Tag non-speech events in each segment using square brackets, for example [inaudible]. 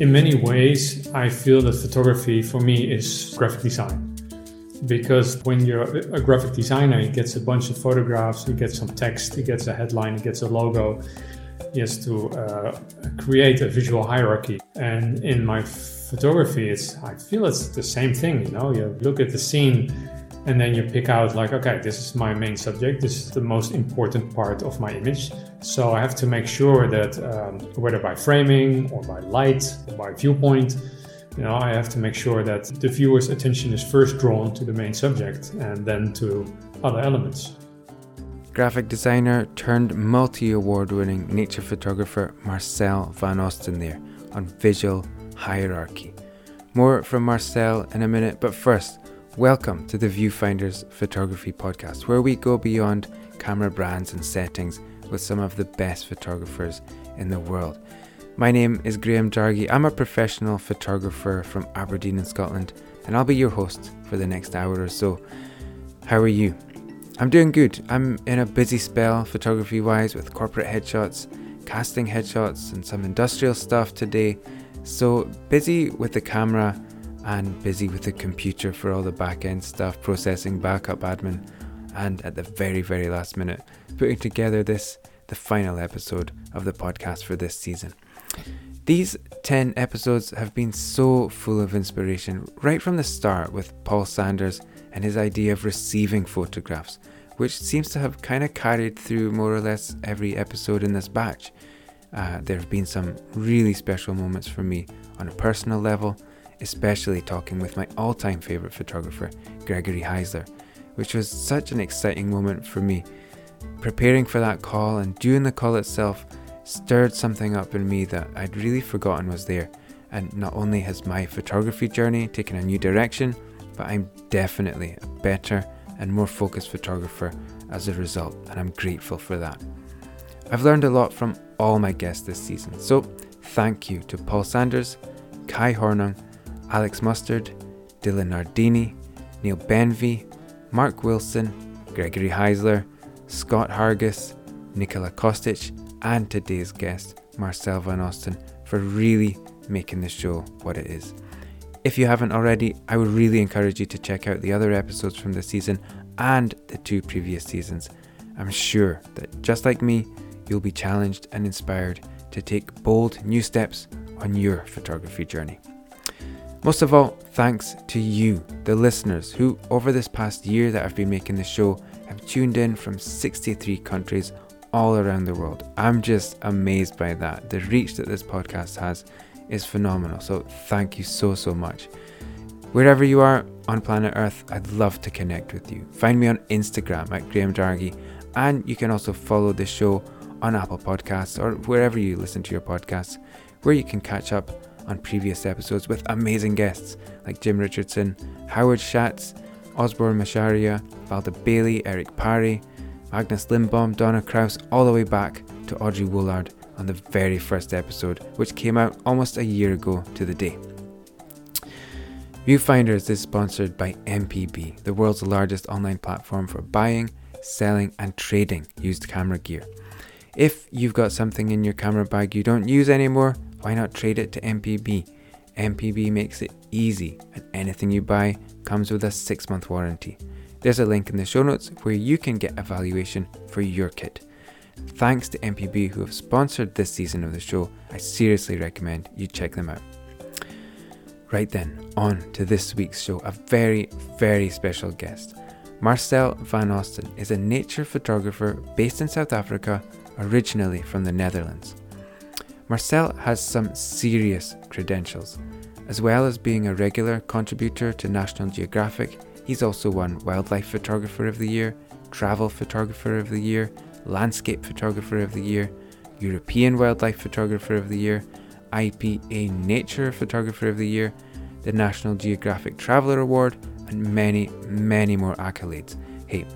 In many ways, I feel that photography for me is graphic design. Because when you're a graphic designer, he gets a bunch of photographs, he gets some text, he gets a headline, he gets a logo. He has to uh, create a visual hierarchy. And in my photography, it's I feel it's the same thing. You know, you look at the scene and then you pick out like okay this is my main subject. This is the most important part of my image. So i have to make sure that um, whether by framing or by light or by viewpoint you know i have to make sure that the viewer's attention is first drawn to the main subject and then to other elements. Graphic designer turned multi-award winning nature photographer marcel van oosten there on visual hierarchy. More from marcel in a minute but first Welcome to the Viewfinders Photography Podcast, where we go beyond camera brands and settings with some of the best photographers in the world. My name is Graham Dargie. I'm a professional photographer from Aberdeen in Scotland, and I'll be your host for the next hour or so. How are you? I'm doing good. I'm in a busy spell photography wise with corporate headshots, casting headshots, and some industrial stuff today. So busy with the camera and busy with the computer for all the back end stuff, processing backup admin, and at the very, very last minute, putting together this, the final episode of the podcast for this season. These 10 episodes have been so full of inspiration right from the start with Paul Sanders and his idea of receiving photographs, which seems to have kind of carried through more or less every episode in this batch. Uh, there have been some really special moments for me on a personal level especially talking with my all time favourite photographer, Gregory Heisler, which was such an exciting moment for me. Preparing for that call and doing the call itself stirred something up in me that I'd really forgotten was there. And not only has my photography journey taken a new direction, but I'm definitely a better and more focused photographer as a result, and I'm grateful for that. I've learned a lot from all my guests this season, so thank you to Paul Sanders, Kai Hornung, Alex Mustard, Dylan Nardini, Niall Benvie, Mark Wilson, Gregory Heisler, Scott Hargis, Nicola Kostic, and today's guest, Marcel Van Oosten, for really making the show what it is. If you haven't already, I would really encourage you to check out the other episodes from this season and the two previous seasons. I'm sure that just like me, you'll be challenged and inspired to take bold new steps on your photography journey. Most of all, thanks to you, the listeners, who over this past year that I've been making the show have tuned in from 63 countries all around the world. I'm just amazed by that. The reach that this podcast has is phenomenal. So thank you so, so much. Wherever you are on planet Earth, I'd love to connect with you. Find me on Instagram at Graham Dargie, and you can also follow the show on Apple Podcasts or wherever you listen to your podcasts, where you can catch up on previous episodes with amazing guests like Jim Richardson, Howard Schatz, Osborne Macharia, Valda Bailey, Eric Parry, Magnus Lindbaum, Donna Kraus, all the way back to Audrey Woolard on the very first episode, which came out almost a year ago to the day. Viewfinders is sponsored by MPB, the world's largest online platform for buying, selling, and trading used camera gear. If you've got something in your camera bag you don't use anymore, why not trade it to MPB? MPB makes it easy, and anything you buy comes with a 6 month warranty. There's a link in the show notes where you can get a valuation for your kit. Thanks to MPB who have sponsored this season of the show. I seriously recommend you check them out. Right then, on to this week's show. A very, very special guest. Marcel van Oosten is a nature photographer based in South Africa, originally from the Netherlands. Marcel has some serious credentials. As well as being a regular contributor to National Geographic, he's also won Wildlife Photographer of the Year, Travel Photographer of the Year, Landscape Photographer of the Year, European Wildlife Photographer of the Year, IPA Nature Photographer of the Year, the National Geographic Traveller Award, and many, many more accolades. Hey,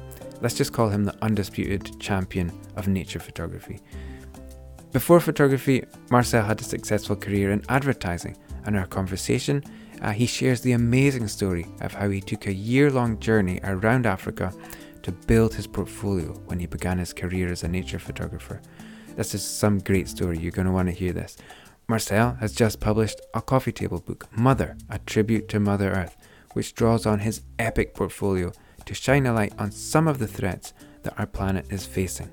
let's just call him the undisputed champion of nature photography. Before photography, Marcel had a successful career in advertising. In our conversation, uh, he shares the amazing story of how he took a year long journey around Africa to build his portfolio when he began his career as a nature photographer. This is some great story, you're going to want to hear this. Marcel has just published a coffee table book, Mother, a tribute to Mother Earth, which draws on his epic portfolio to shine a light on some of the threats that our planet is facing.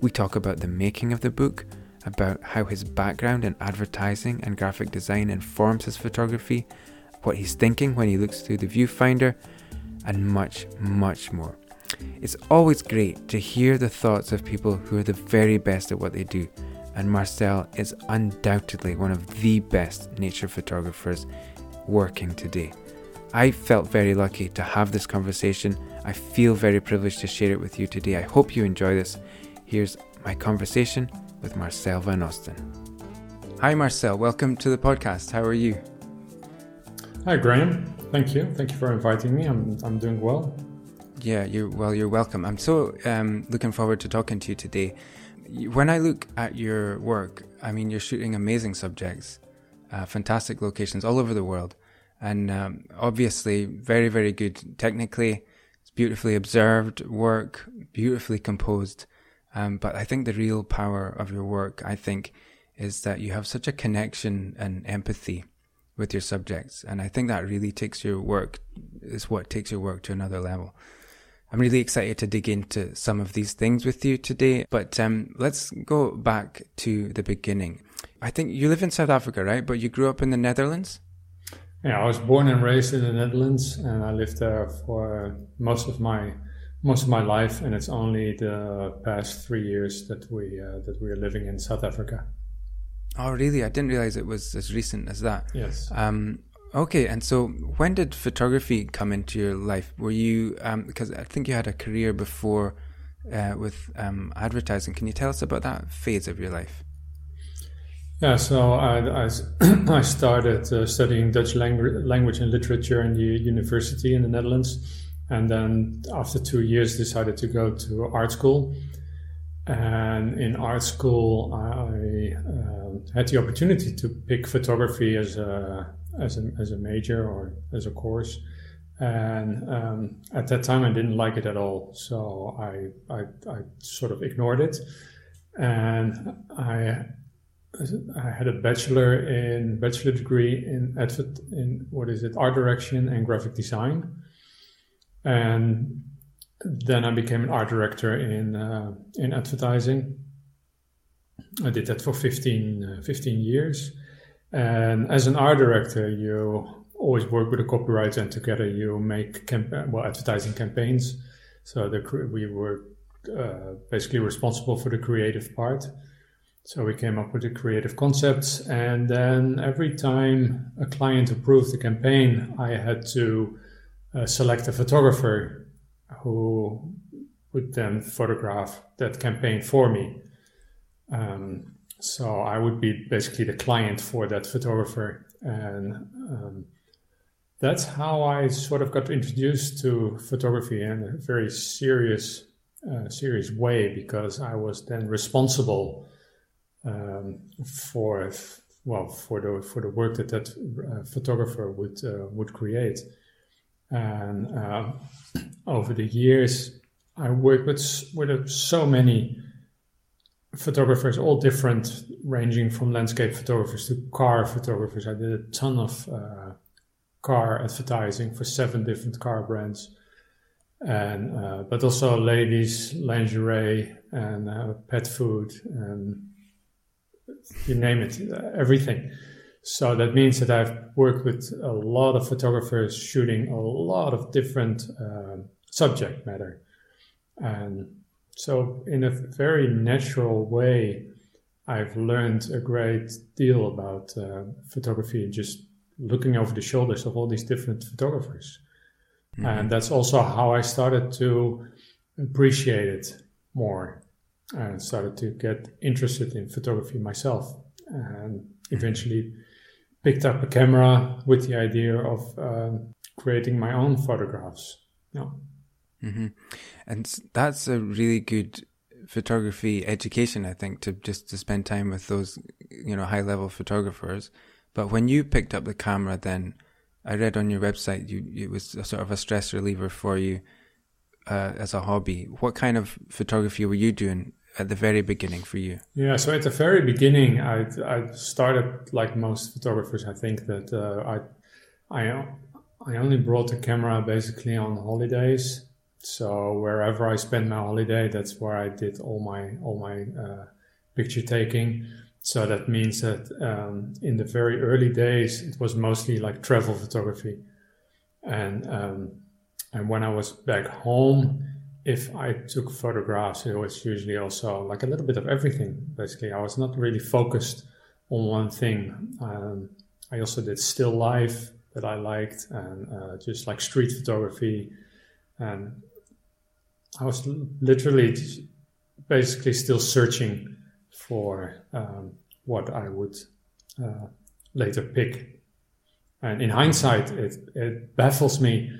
We talk about the making of the book, about how his background in advertising and graphic design informs his photography, what he's thinking when he looks through the viewfinder, and much, much more. It's always great to hear the thoughts of people who are the very best at what they do, and Marcel is undoubtedly one of the best nature photographers working today. I felt very lucky to have this conversation. I feel very privileged to share it with you today. I hope you enjoy this. Here's my conversation with Marcel Van Oosten. Hi, Marcel. Welcome to the podcast. How are you? Hi, Graham. Thank you. Thank you for inviting me. I'm, I'm doing well. Yeah, you're well. You're welcome. I'm so um, looking forward to talking to you today. When I look at your work, I mean, you're shooting amazing subjects, uh, fantastic locations all over the world, and um, obviously very, very good technically. It's beautifully observed work, beautifully composed. Um, but I think the real power of your work, I think, is that you have such a connection and empathy with your subjects, and I think that really takes your work is what takes your work to another level. I'm really excited to dig into some of these things with you today, but um, let's go back to the beginning. I think you live in South Africa, right? But you grew up in the Netherlands? Yeah, I was born and raised in the Netherlands, and I lived there for most of my most of my life. And it's only the past three years that we uh, that we are living in South Africa. Oh, really? I didn't realize it was as recent as that. Yes. Um, Okay, and so when did photography come into your life? Were you um, because I think you had a career before uh, with um, advertising. Can you tell us about that phase of your life? Yeah, so I, I, [clears throat] I started uh, studying Dutch langu- language and literature in the university in the Netherlands, and then after two years decided to go to art school. And in art school, I uh, had the opportunity to pick photography as a as a, as a major or as a course. And um, at that time, I didn't like it at all. So I, I, I sort of ignored it. And I, I had a bachelor in bachelor degree in in what is it art direction and graphic design, and then I became an art director in uh, in advertising. I did that for 15, uh, 15 years, and as an art director, you always work with a copywriter, and together you make camp- well advertising campaigns. So the, we were uh, basically responsible for the creative part. So we came up with the creative concepts, and then every time a client approved the campaign, I had to uh, select a photographer who would then photograph that campaign for me. Um, so I would be basically the client for that photographer. And um, that's how I sort of got introduced to photography in a very serious, uh, serious way because I was then responsible um, for well for the for the work that that uh, photographer would uh, would create. And uh, over the years, I worked with with so many photographers, all different, ranging from landscape photographers to car photographers. I did a ton of uh, car advertising for seven different car brands, and uh, but also ladies, lingerie, and uh, pet food, and you name it, everything. So that means that I've worked with a lot of photographers shooting a lot of different uh, subject matter, and so, in a very natural way, I've learned a great deal about uh, photography just looking over the shoulders of all these different photographers. Mm-hmm. And that's also how I started to appreciate it more and started to get interested in photography myself. And eventually picked up a camera with the idea of uh, creating my own photographs. Yeah. Mm-hmm. And that's a really good photography education, I think, to just to spend time with those, you know, high level photographers. But when you picked up the camera, then I read on your website you it was sort of a stress reliever for you uh, as a hobby. What kind of photography were you doing at the very beginning for you? Yeah, so at the very beginning, I I started like most photographers. I think that uh, I I I only brought the camera basically on holidays. So wherever I spent my holiday, that's where I did all my all my uh, picture taking. So that means that um, in the very early days, it was mostly like travel photography, and um, and when I was back home, if I took photographs, it was usually also like a little bit of everything. Basically, I was not really focused on one thing. Um, I also did still life that I liked, and uh, just like street photography, and I was literally basically still searching for um, what I would uh, later pick. And in hindsight, it, it baffles me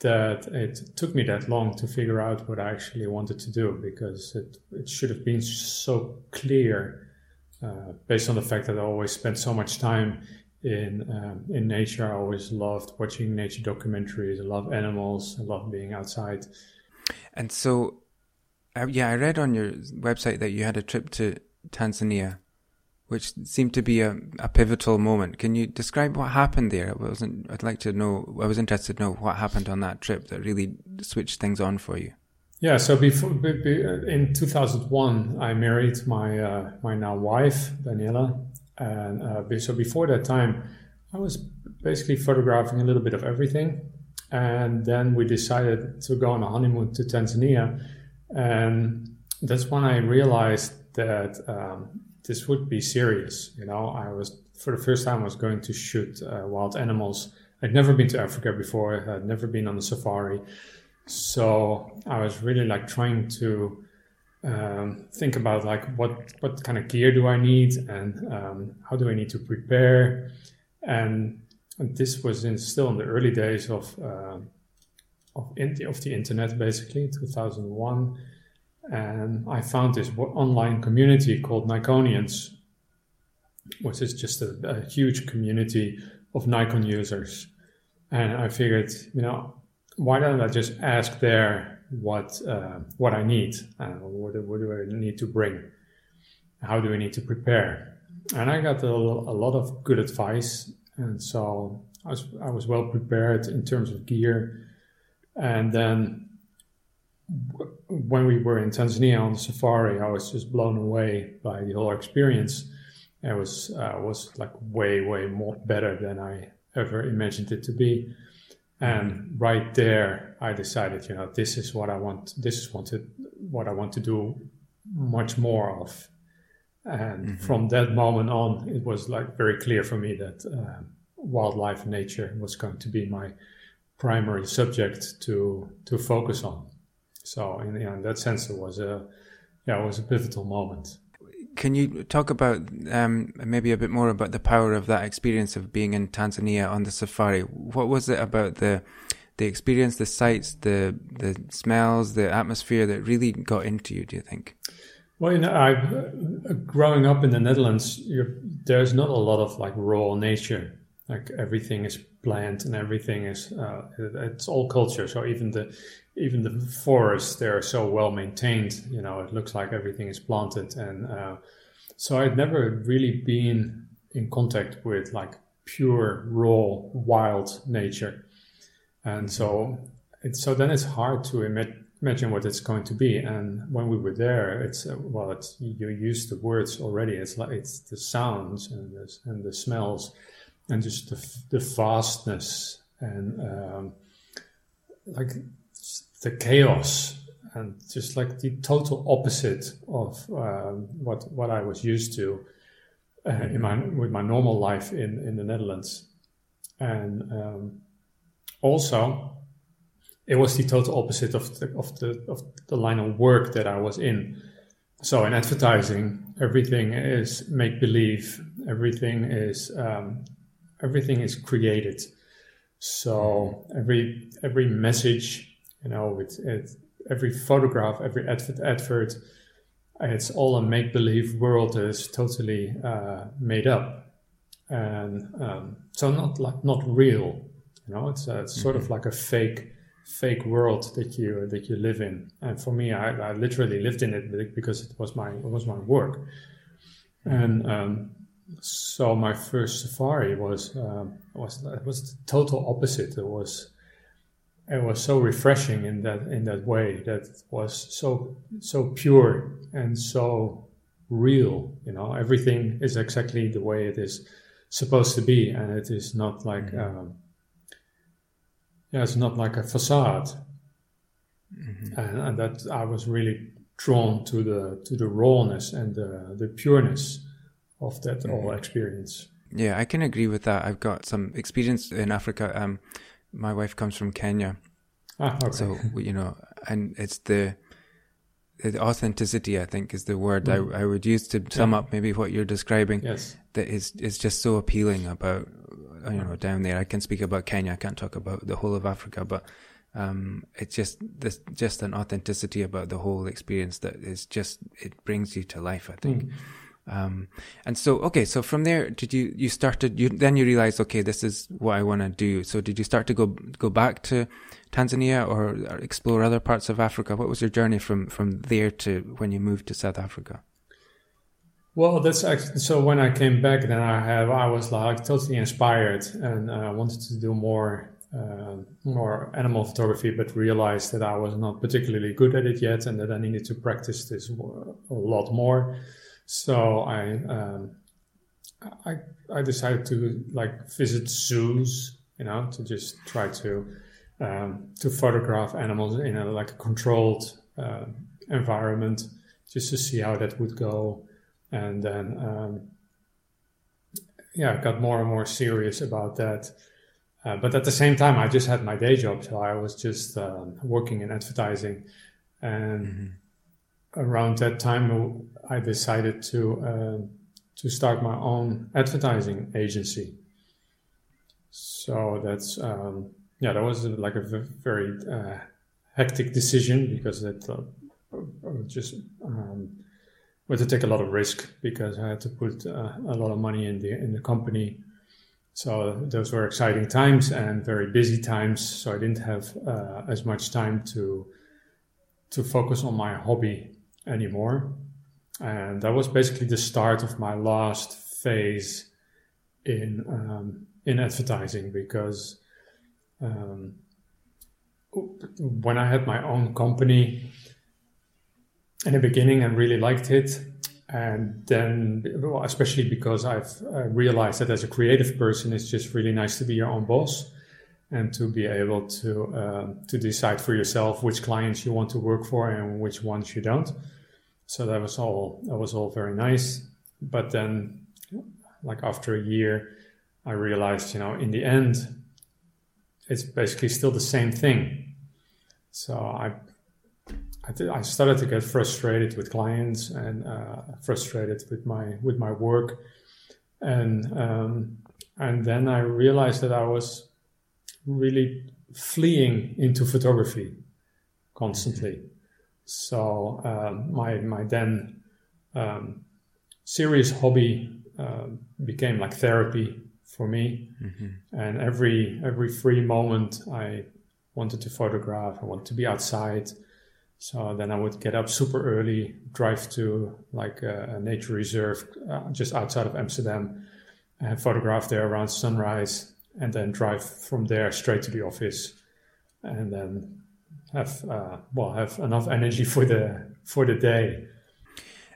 that it took me that long to figure out what I actually wanted to do because it, it should have been so clear uh, based on the fact that I always spent so much time in um, in nature. I always loved watching nature documentaries. I love animals. I love being outside. And so, uh, yeah, I read on your website that you had a trip to Tanzania, which seemed to be a, a pivotal moment. Can you describe what happened there? I wasn't. I'd like to know. I was interested to know what happened on that trip that really switched things on for you. Yeah, so before in 2001, I married my uh, my now wife Daniela, and uh, so before that time, I was basically photographing a little bit of everything. And then we decided to go on a honeymoon to Tanzania. And that's when I realized that um, this would be serious. You know, I was, for the first time, I was going to shoot uh, wild animals. I'd never been to Africa before, I'd never been on a safari. So I was really like trying to um, think about like what what kind of gear do I need and um, how do I need to prepare and, and this was in, still in the early days of uh, of, in, of the internet basically 2001 and I found this online community called Nikonians which is just a, a huge community of Nikon users. And I figured you know why don't I just ask there what uh, what I need, uh, what, what do I need to bring, how do I need to prepare, and I got a, a lot of good advice, and so I was I was well prepared in terms of gear, and then when we were in Tanzania on the safari, I was just blown away by the whole experience. It was uh, was like way way more better than I ever imagined it to be. And right there, I decided, you know, this is what I want. This is wanted, what I want to do much more of. And mm-hmm. from that moment on, it was like very clear for me that uh, wildlife nature was going to be my primary subject to to focus on. So in, in that sense, it was a yeah, it was a pivotal moment. Can you talk about um, maybe a bit more about the power of that experience of being in Tanzania on the safari? What was it about the the experience, the sights, the the smells, the atmosphere that really got into you? Do you think? Well, you know, I uh, growing up in the Netherlands, there's not a lot of like raw nature. Like everything is plant and everything is uh, it's all culture. So even the even the forests they're so well maintained you know it looks like everything is planted. And uh, so i'd never really been in contact with like pure raw wild nature. And so it's so then it's hard to imagine what it's going to be. And when we were there it's uh, well it's you use the words already. It's like it's the sounds and the, and the smells and just the, the vastness and um, like the chaos and just like the total opposite of um, what what I was used to uh, in my with my normal life in in the Netherlands, and um, also it was the total opposite of the of the of the line of work that I was in. So in advertising, everything is make believe. Everything is um, everything is created. So every every message you know, it's, it's every photograph, every advert, advert it's all a make believe world that is totally uh, made up, and um, so not like not real. You know, it's, uh, it's mm-hmm. sort of mm-hmm. like a fake fake world that you that you live in. And for me, I, I literally lived in it because it was my it was my work. And um, so my first safari was um, was was the total opposite. It was it was so refreshing in that in that way that was so so pure and so real you know everything is exactly the way it is supposed to be and it is not like mm-hmm. um, yeah it's not like a facade mm-hmm. and, and, that i was really drawn to the to the rawness and the, the pureness of that mm-hmm. whole experience yeah i can agree with that i've got some experience in africa um my wife comes from Kenya. Ah, okay. So, [laughs] you know, and it's the, the authenticity, I think, is the word mm. I, I would use to sum yeah. up maybe what you're describing. Yes. That is, is just so appealing about, you know, down there. I can speak about Kenya. I can't talk about the whole of Africa, but, um, it's just this, just an authenticity about the whole experience that is just, it brings you to life, I think. Mm. Um, and so, okay, so from there, did you, you started, you, then you realized, okay, this is what I want to do. So did you start to go, go back to Tanzania or explore other parts of Africa? What was your journey from, from there to when you moved to South Africa? Well, that's actually, so when I came back, then I have, I was like totally inspired and I uh, wanted to do more, uh, more animal photography, but realized that I was not particularly good at it yet and that I needed to practice this a lot more. So I um, I I decided to like visit zoos, you know, to just try to um, to photograph animals in a like a controlled uh, environment, just to see how that would go, and then um, yeah, got more and more serious about that. Uh, but at the same time, I just had my day job, so I was just um, working in advertising, and. Mm-hmm around that time, I decided to uh, to start my own advertising agency. So that's um, yeah, that was like a very uh, hectic decision because it uh, just um, to take a lot of risk because I had to put uh, a lot of money in the in the company. So those were exciting times and very busy times. So I didn't have uh, as much time to to focus on my hobby anymore. And that was basically the start of my last phase in um, in advertising because um, when I had my own company in the beginning, I really liked it. And then, especially because I've uh, realized that as a creative person, it's just really nice to be your own boss and to be able to uh, to decide for yourself which clients you want to work for and which ones you don't. So that was all that was all very nice. But then, like after a year, I realized, you know, in the end, it's basically still the same thing. So I I, started to get frustrated with clients and uh, frustrated with my with my work, and um, and then I realized that I was really fleeing into photography constantly. So um, my my then um, serious hobby uh, became like therapy for me, mm-hmm. and every every free moment I wanted to photograph. I wanted to be outside. So then I would get up super early, drive to like a, a nature reserve uh, just outside of Amsterdam, and photograph there around sunrise, and then drive from there straight to the office, and then have uh, well have enough energy for the for the day.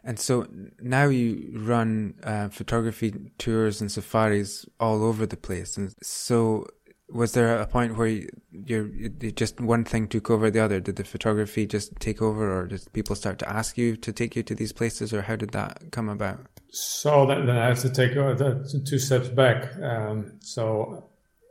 And so now you run uh, photography tours and safaris all over the place. And so, was there a point where you, you just one thing took over the other? Did the photography just take over, or did people start to ask you to take you to these places, or how did that come about? So then, I have to take uh, two steps back. Um, so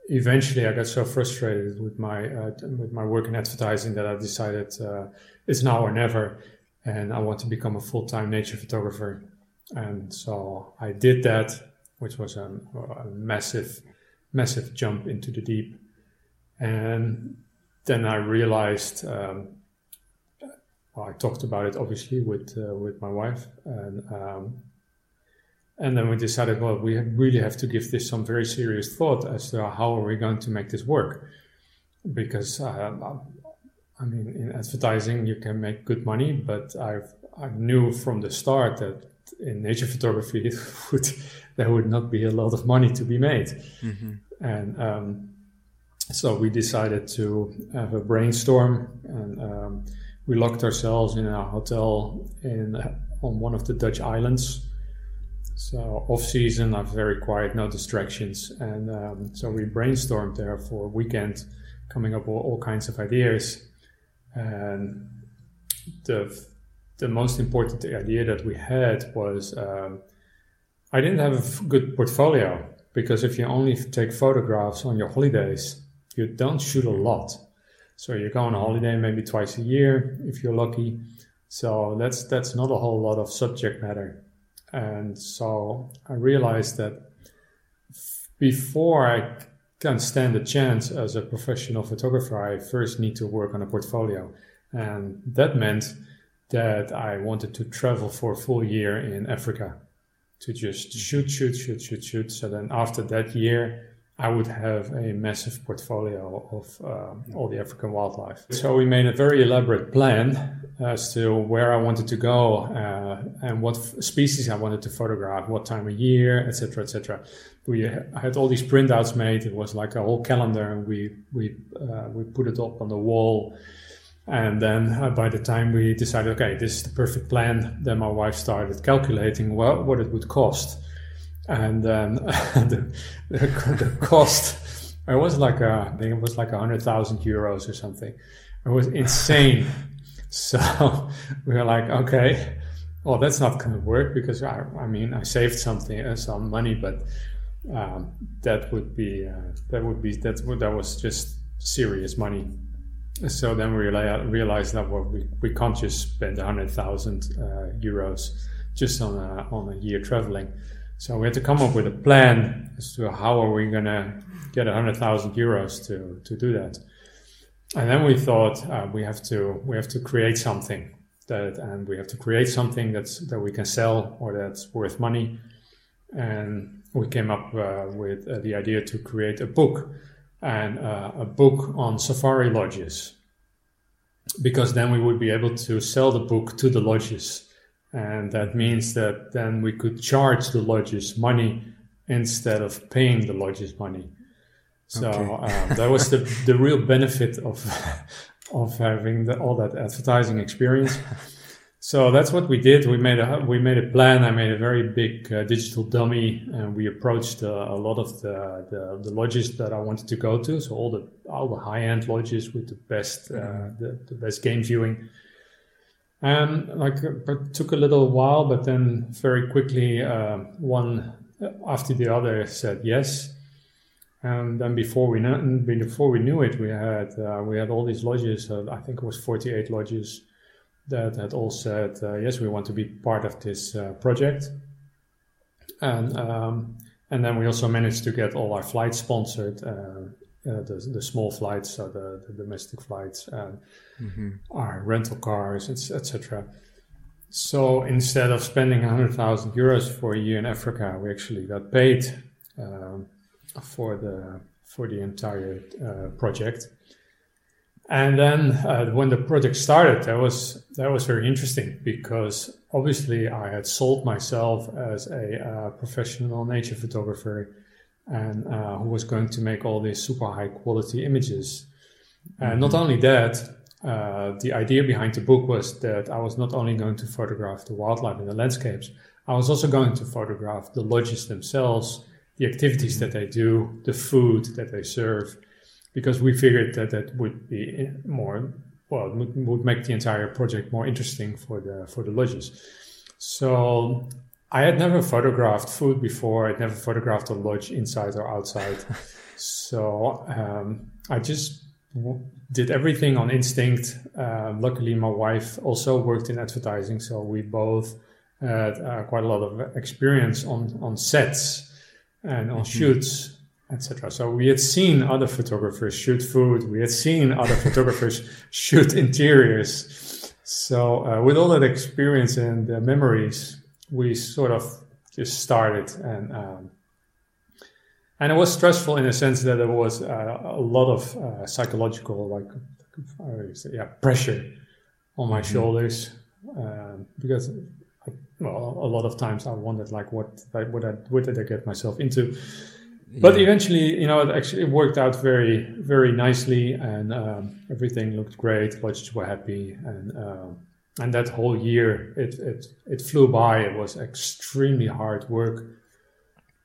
eventually I got so frustrated with my uh, with my work in advertising that I decided uh, it's now or never, and I want to become a full time nature photographer. And so I did that, which was a, a, massive, massive jump into the deep. And then I realized, um, well, I talked about it obviously with uh, with my wife, and um, and then we decided, well, we really have to give this some very serious thought as to how are we going to make this work. because uh, I mean, in advertising, you can make good money, but I've, I knew from the start that in nature photography, [laughs] would, there would not be a lot of money to be made. Mm-hmm. And um, so we decided to have a brainstorm and um, we locked ourselves in a hotel in on one of the Dutch islands. So off season, I'm very quiet, no distractions, and um, so we brainstormed there for a weekend, coming up with all kinds of ideas. And the the most important idea that we had was um, I didn't have a good portfolio because if you only take photographs on your holidays, you don't shoot a lot. So you go on a holiday maybe twice a year if you're lucky. So that's that's not a whole lot of subject matter. And so I realized that before I can stand a chance as a professional photographer, I first need to work on a portfolio. And that meant that I wanted to travel for a full year in Africa to just shoot, shoot, shoot, shoot, shoot. So then after that year, I would have a massive portfolio of uh, all the African wildlife. So we made a very elaborate plan as to where I wanted to go uh, and what f- species I wanted to photograph, what time of year, etc., etc. We had all these printouts made. It was like a whole calendar, and we we uh, we put it up on the wall. And then uh, by the time we decided, okay, this is the perfect plan, then my wife started calculating well, what it would cost and then the, [laughs] the, the, cost it was like a, I think it was like a hundred thousand euros or something. It was insane. [laughs] so [laughs] we were like, okay, well, that's not going to work because I, I mean, I saved something, uh, some money, but um, that would be uh, that would be that that was just serious money. So then we realized that well, we we can't just spend a hundred thousand uh, euros just on a on a year traveling. So we had to come up with a plan as to how are we going to get 100,000 euros to, to do that. And then we thought uh, we have to we have to create something that and we have to create something that's that we can sell or that's worth money. And we came up uh, with uh, the idea to create a book and uh, a book on safari lodges because then we would be able to sell the book to the lodges and that means that then we could charge the lodges money instead of paying the lodges money. So okay. um, that was the, [laughs] the real benefit of of having the, all that advertising experience. So that's what we did. We made a we made a plan. I made a very big uh, digital dummy, and we approached uh, a lot of the, the, the lodges that I wanted to go to. So all the all the high end lodges with the best uh, mm-hmm. the, the best game viewing and like, it took a little while, but then very quickly, uh, one after the other said yes. And then before we knew, before we knew it, we had uh, we had all these lodges. Uh, I think it was 48 lodges that had all said uh, yes, we want to be part of this uh, project. And um, and then we also managed to get all our flights sponsored. Uh, the, the small flights, so the, the domestic flights, and mm-hmm. our rental cars, etc. So instead of spending 100,000 euros for a year in Africa, we actually got paid um, for the for the entire uh, project. And then uh, when the project started, that was that was very interesting because obviously I had sold myself as a uh, professional nature photographer and uh, who was going to make all these super high quality images. And mm-hmm. not only that, uh, the idea behind the book was that I was not only going to photograph the wildlife and the landscapes, I was also going to photograph the lodges themselves, the activities that they do, the food that they serve, because we figured that that would be more well would make the entire project more interesting for the for the lodges. So I had never photographed food before. I'd never photographed a lodge inside or outside. [laughs] so um, I just w- did everything on instinct. Uh, luckily, my wife also worked in advertising, so we both had uh, quite a lot of experience on on sets and on mm-hmm. shoots, etc. So we had seen other photographers shoot food. We had seen other [laughs] photographers shoot interiors. So uh, with all that experience and memories we sort of just started and um, and it was stressful in a sense that there was uh, a lot of uh, psychological like yeah pressure on my mm-hmm. shoulders um, because well a lot of times I wondered like what what I, what did I get myself into but yeah. eventually you know it actually worked out very very nicely and um, everything looked great lodges were happy and uh, and that whole year it, it it flew by it was extremely hard work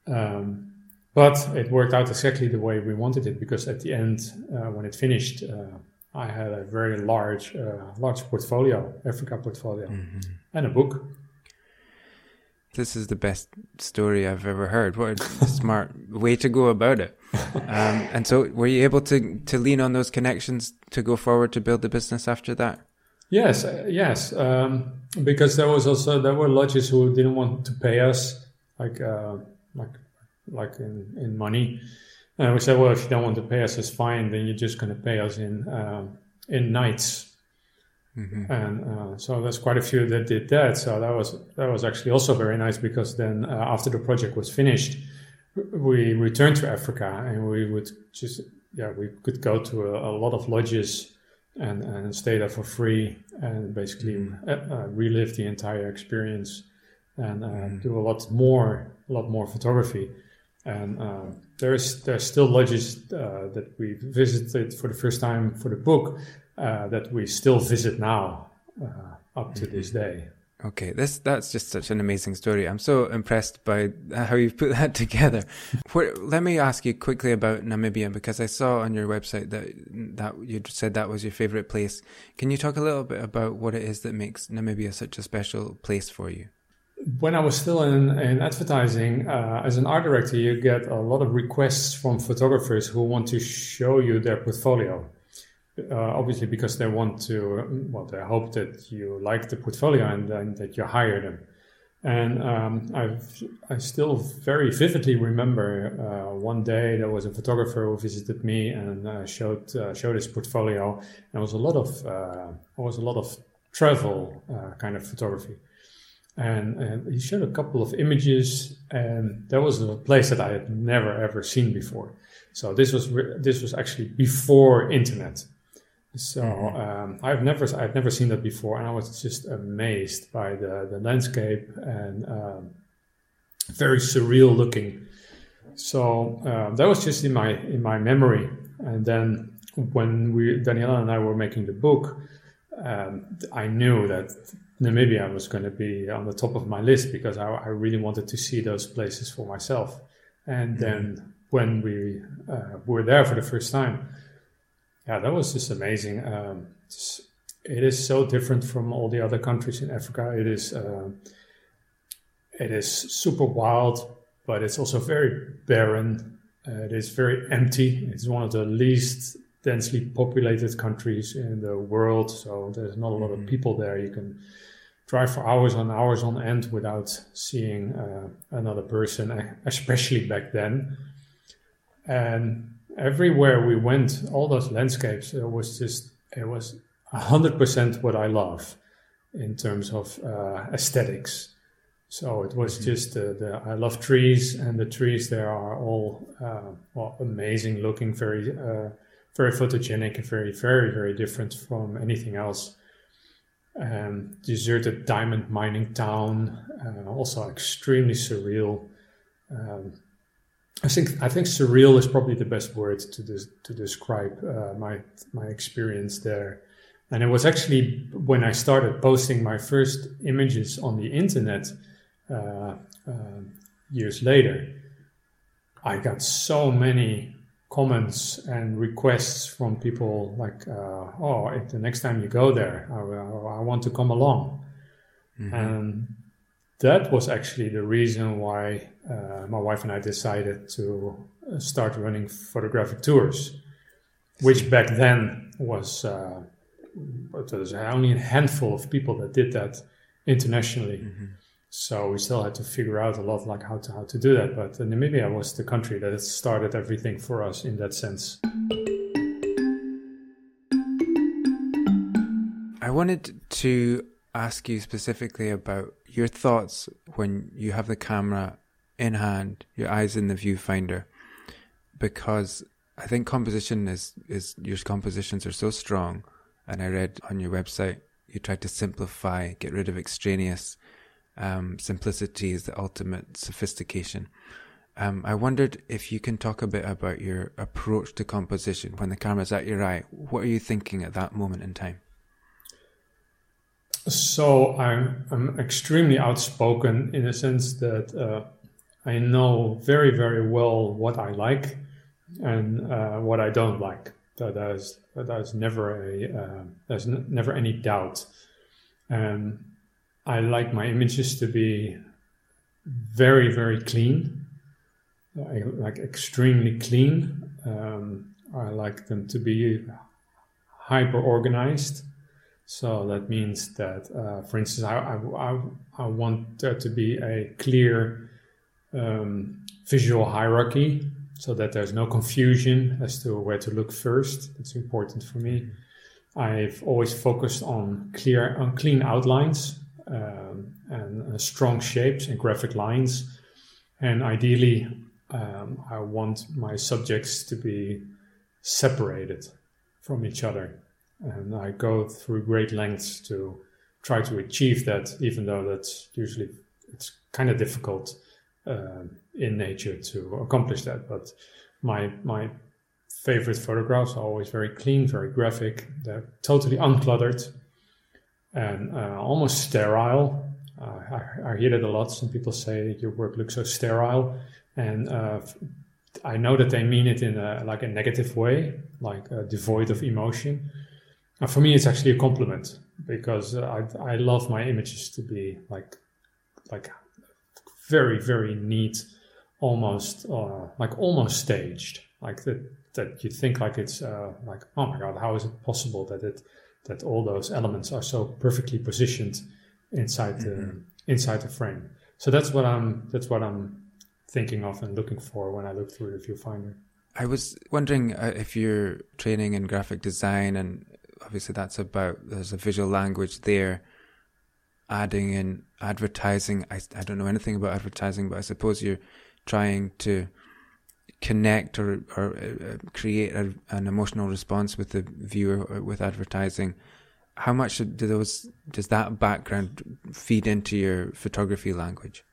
um, but it worked out exactly the way we wanted it because at the end uh, when it finished uh, I had a very large uh, large portfolio Africa portfolio mm-hmm. and a book this is the best story I've ever heard. What a smart way to go about it. [laughs] Um, and so, were you able to to lean on those connections to go forward to build the business after that? Yes, uh, yes. Um, because there was also there were lodges who didn't want to pay us like uh, like like in in money, and we said, well, if you don't want to pay us, it's fine. Then you're just going to pay us in uh, in nights Mm-hmm. And uh, so there's quite a few that did that. So that was that was actually also very nice because then uh, after the project was finished, we returned to Africa and we would just yeah we could go to a, a lot of lodges and and stay there for free and basically mm-hmm. Uh, uh, relive the entire experience and uh, mm-hmm. do a lot more a lot more photography. And uh, there's there's still lodges that we visited for the first time for the book uh, that we still visit now uh, up to mm-hmm. this day. Okay, this that's just such an amazing story. I'm so impressed by how you've put [laughs] that together. let me ask you quickly about Namibia because I saw on your website that that you said that was your favorite place. Can you talk a little bit about what it is that makes Namibia such a special place for you? When I was still in, in advertising, uh, as an art director, you get a lot of requests from photographers who want to show you their portfolio uh, obviously because they want to, well, they hope that you like the portfolio and, and that you hire them. And um, I've, I still very vividly remember uh, one day there was a photographer who visited me and uh, showed uh, showed his portfolio. There was a lot of uh, was a lot of travel uh, kind of photography, and, and, he showed a couple of images, and there was a place that I had never ever seen before. So this was this was actually before internet. So um, I've never I've never seen that before, and I was just amazed by the the landscape and um, very surreal looking. So um, that was just in my in my memory. And then when we Daniela and I were making the book, um, I knew that Namibia was going to be on the top of my list because I, I really wanted to see those places for myself. And mm-hmm. then when we uh, were there for the first time yeah, that was just amazing. Um, it is so different from all the other countries in Africa. It is uh, it is super wild, but it's also very barren. Uh, it is very empty. It's one of the least densely populated countries in the world, so there's not a lot of mm-hmm. people there. You can drive for hours on hours on end without seeing uh, another person, especially back then. And everywhere we went, all those landscapes, it was just, it was 100% what I love in terms of uh, aesthetics. So it was mm-hmm. just uh, the, I love trees, and the trees there are all uh, well, amazing looking, very, uh, very photogenic, and very, very, very different from anything else. Um, deserted diamond mining town, uh, also extremely surreal. Um, I think I think surreal is probably the best word to des- to describe uh, my my experience there. And it was actually when I started posting my first images on the internet uh, uh, years later, I got so many comments and requests from people like, uh, "Oh, if the next time you go there, I, I want to come along." Mm-hmm. And that was actually the reason why uh, my wife and I decided to uh, start running photographic tours, which back then was uh, there was only a handful of people that did that internationally. Mm-hmm. So we still had to figure out a lot like how to how to do that. But Namibia was the country that started everything for us in that sense. I wanted to ask you specifically about your thoughts when you have the camera in hand, your eyes in the viewfinder, because I think composition is is your compositions are so strong, and I read on your website you tried to simplify, get rid of extraneous. Um, simplicity is the ultimate sophistication. Um, I wondered if you can talk a bit about your approach to composition when the camera's at your eye. What are you thinking at that moment in time? So I'm I'm extremely outspoken in the sense that uh, I know very very well what I like and uh, what I don't like. That there's there's never a uh, there's n- never any doubt, and I like my images to be very very clean, I like extremely clean. Um, I like them to be hyper organized. So that means that, uh, for instance, I, I, I, want there to be a clear um, visual hierarchy so that there's no confusion as to where to look first. That's important for me. I've always focused on clear, on clean outlines um, and uh, strong shapes and graphic lines. And ideally, um, I want my subjects to be separated from each other. And I go through great lengths to try to achieve that, even though that's usually it's kind of difficult uh, in nature to accomplish that. But my my favorite photographs are always very clean, very graphic. They're totally uncluttered and uh, almost sterile. Uh, I, I, hear that a lot. Some people say your work looks so sterile, and uh, I know that they mean it in a, like a negative way, like uh, devoid of emotion. And for me, it's actually a compliment because I, I love my images to be like like very very neat, almost uh, like almost staged, like that that you think like it's uh, like oh my god, how is it possible that it that all those elements are so perfectly positioned inside the mm-hmm. inside the frame. So that's what I'm that's what I'm thinking of and looking for when I look through the viewfinder. I was wondering uh, if you're training in graphic design, and obviously that's about there's a visual language there. Adding in advertising, I, I don't know anything about advertising, but I suppose you're trying to connect or or uh, create a, an emotional response with the viewer uh, with advertising. How much do those does that background feed into your photography language?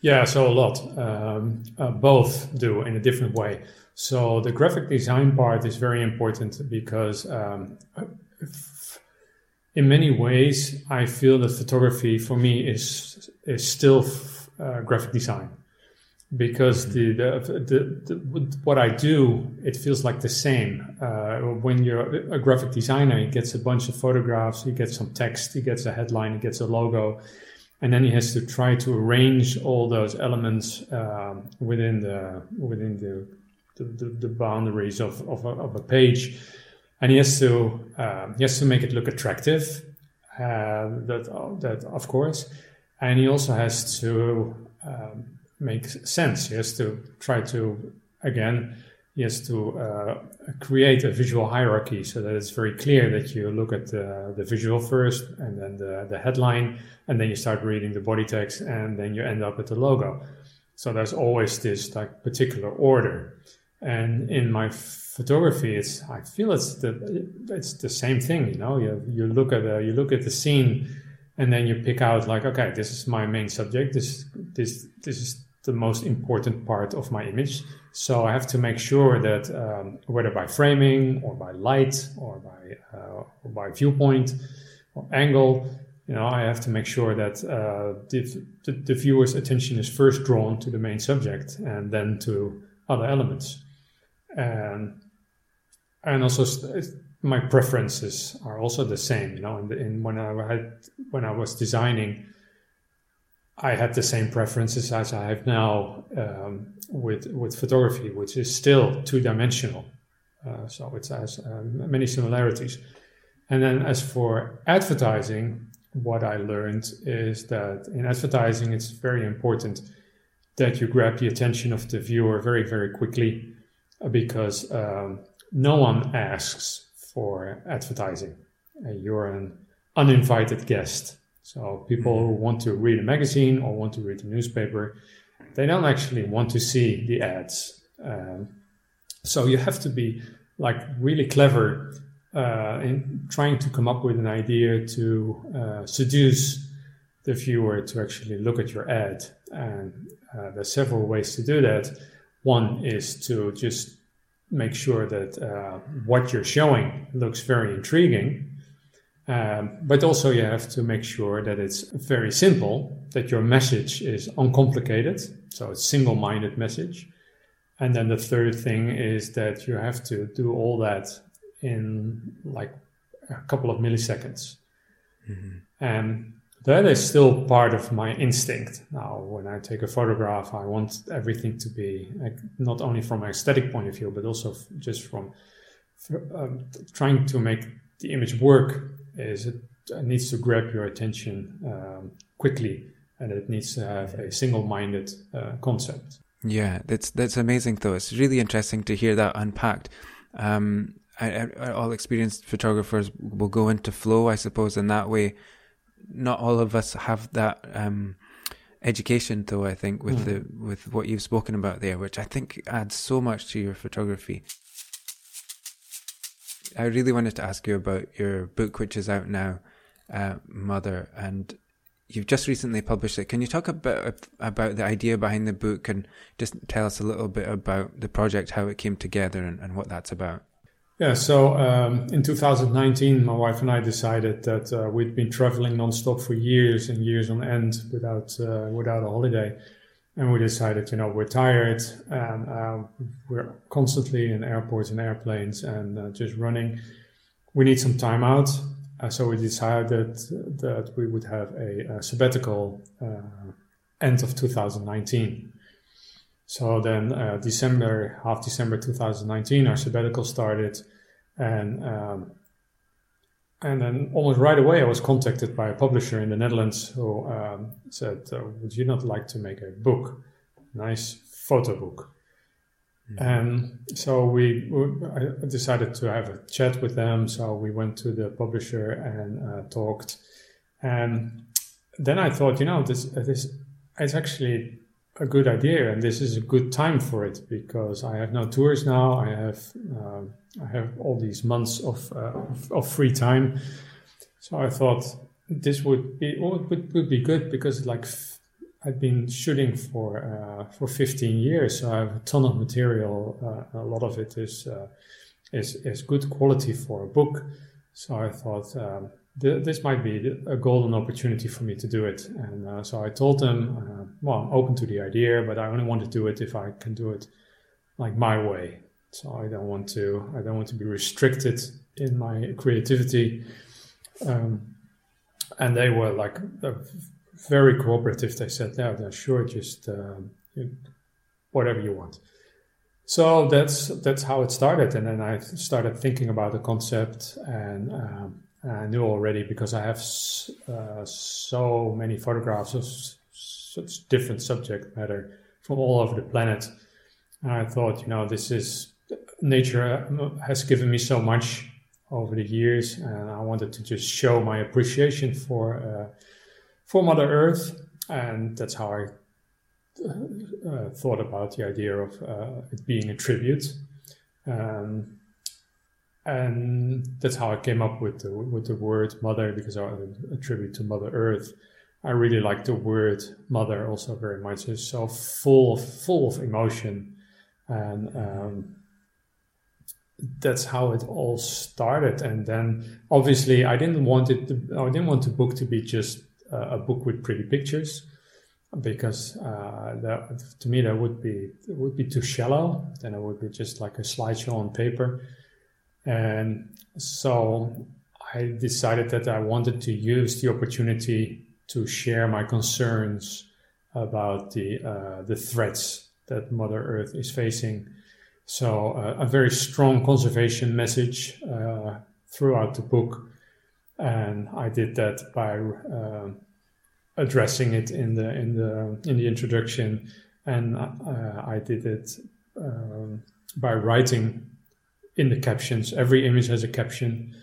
Yeah, so a lot. Um, uh, both do in a different way. So the graphic design part is very important because um, in many ways I feel that photography for me is is still uh, graphic design. Because the, the, the, the, what I do it feels like the same. Uh, when you're a graphic designer, he gets a bunch of photographs, he gets some text, he gets a headline, he gets a logo, and then he has to try to arrange all those elements uh, within the within the the, the boundaries of, of a, of, a, page, and he has to uh, he has to make it look attractive. Uh, that that of course, and he also has to um, make sense. He has to try to again he has to uh, create a visual hierarchy so that it's very clear that you look at the, the visual first and then the, the headline and then you start reading the body text and then you end up at the logo so there's always this like particular order and in my photography it's i feel it's the it's the same thing you know you, you look at a, you look at the scene and then you pick out like okay this is my main subject this this this is the most important part of my image. So I have to make sure that um, whether by framing or by light or by uh, or by viewpoint or angle, you know, I have to make sure that uh, the, the, the, viewer's attention is first drawn to the main subject and then to other elements. And and also my preferences are also the same. You know, the, in when I had when I was designing I had the same preferences as I have now um, with with photography, which is still two dimensional. Uh, so it has uh, many similarities. And then as for advertising, what I learned is that in advertising, it's very important that you grab the attention of the viewer very, very quickly uh, because um, no one asks for advertising. Uh, you're an uninvited guest so people who want to read a magazine or want to read a newspaper, they don't actually want to see the ads. Um, So you have to be like really clever uh, in trying to come up with an idea to uh, seduce the viewer to actually look at your ad. And uh, there's several ways to do that. One is to just make sure that uh, what you're showing looks very intriguing. Um, but also, you have to make sure that it's very simple, that your message is uncomplicated, so it's single-minded message. And then the third thing is that you have to do all that in like a couple of milliseconds. Mm-hmm. And that is still part of my instinct. Now, when I take a photograph, I want everything to be not only from an aesthetic point of view, but also just from um, trying to make the image work. Is it, it needs to grab your attention um, quickly, and it needs to have a single-minded uh, concept. Yeah, that's that's amazing. Though it's really interesting to hear that unpacked. Um, I, I, all experienced photographers will go into flow, I suppose, in that way not all of us have that um, education, though. I think with mm. the with what you've spoken about there, which I think adds so much to your photography. I really wanted to ask you about your book, which is out now, uh, Mother, and you've just recently published it. Can you talk a bit about the idea behind the book and just tell us a little bit about the project, how it came together, and, and what that's about? Yeah, so um, in 2019, my wife and I decided that uh, we'd been traveling nonstop for years and years on end without uh, without a holiday, and we decided, you know, we're tired and uh, we're constantly in airports and airplanes and uh, just running. We need some time out, uh, so we decided that we would have a, a sabbatical uh, end of 2019. So then uh, December, half December 2019, our sabbatical started, and um, and then almost right away I was contacted by a publisher in the Netherlands who um, said, uh, "Would you not like to make a book, nice photo book?" Mm-hmm. And so we, I decided to have a chat with them. So we went to the publisher and uh, talked, and then I thought, you know, this this it's actually a good idea, and this is a good time for it because I have no tours now. I have uh, I have all these months of, uh, of free time, so I thought this would be would, would be good because like I've been shooting for uh, for 15 years, so I have a ton of material. Uh, a lot of it is uh, is is good quality for a book. So I thought. Um, this might be a golden opportunity for me to do it. And uh, so I told them, uh, well, I'm open to the idea, but I only want to do it if I can do it like my way. So I don't want to, I don't want to be restricted in my creativity. Um, and they were like very cooperative. They said, yeah, yeah sure, just uh, whatever you want. So that's that's how it started, and then I started thinking about the concept and um, I knew already because I have uh, so many photographs of such different subject matter from all over the planet. And I thought, you know, this is nature uh, has given me so much over the years, and I wanted to just show my appreciation for uh, for Mother Earth, and that's how I uh, uh thought about the idea of uh, it being a tribute. Um, and that's how I came up with the with the word mother because I attribute to Mother Earth. I really like the word mother also very much. It's so full of full of emotion, and um, that's how it all started. And then obviously I didn't want it. To, I didn't want the book to be just a book with pretty pictures because uh, that to me that would be would be too shallow. Then it would be just like a slideshow on paper. And so I decided that I wanted to use the opportunity to share my concerns about the uh, the threats that Mother Earth is facing. So uh, a very strong conservation message uh, throughout the book, and I did that by uh, addressing it in the in the in the introduction, and uh, I did it um, by writing in the captions. Every image has a caption,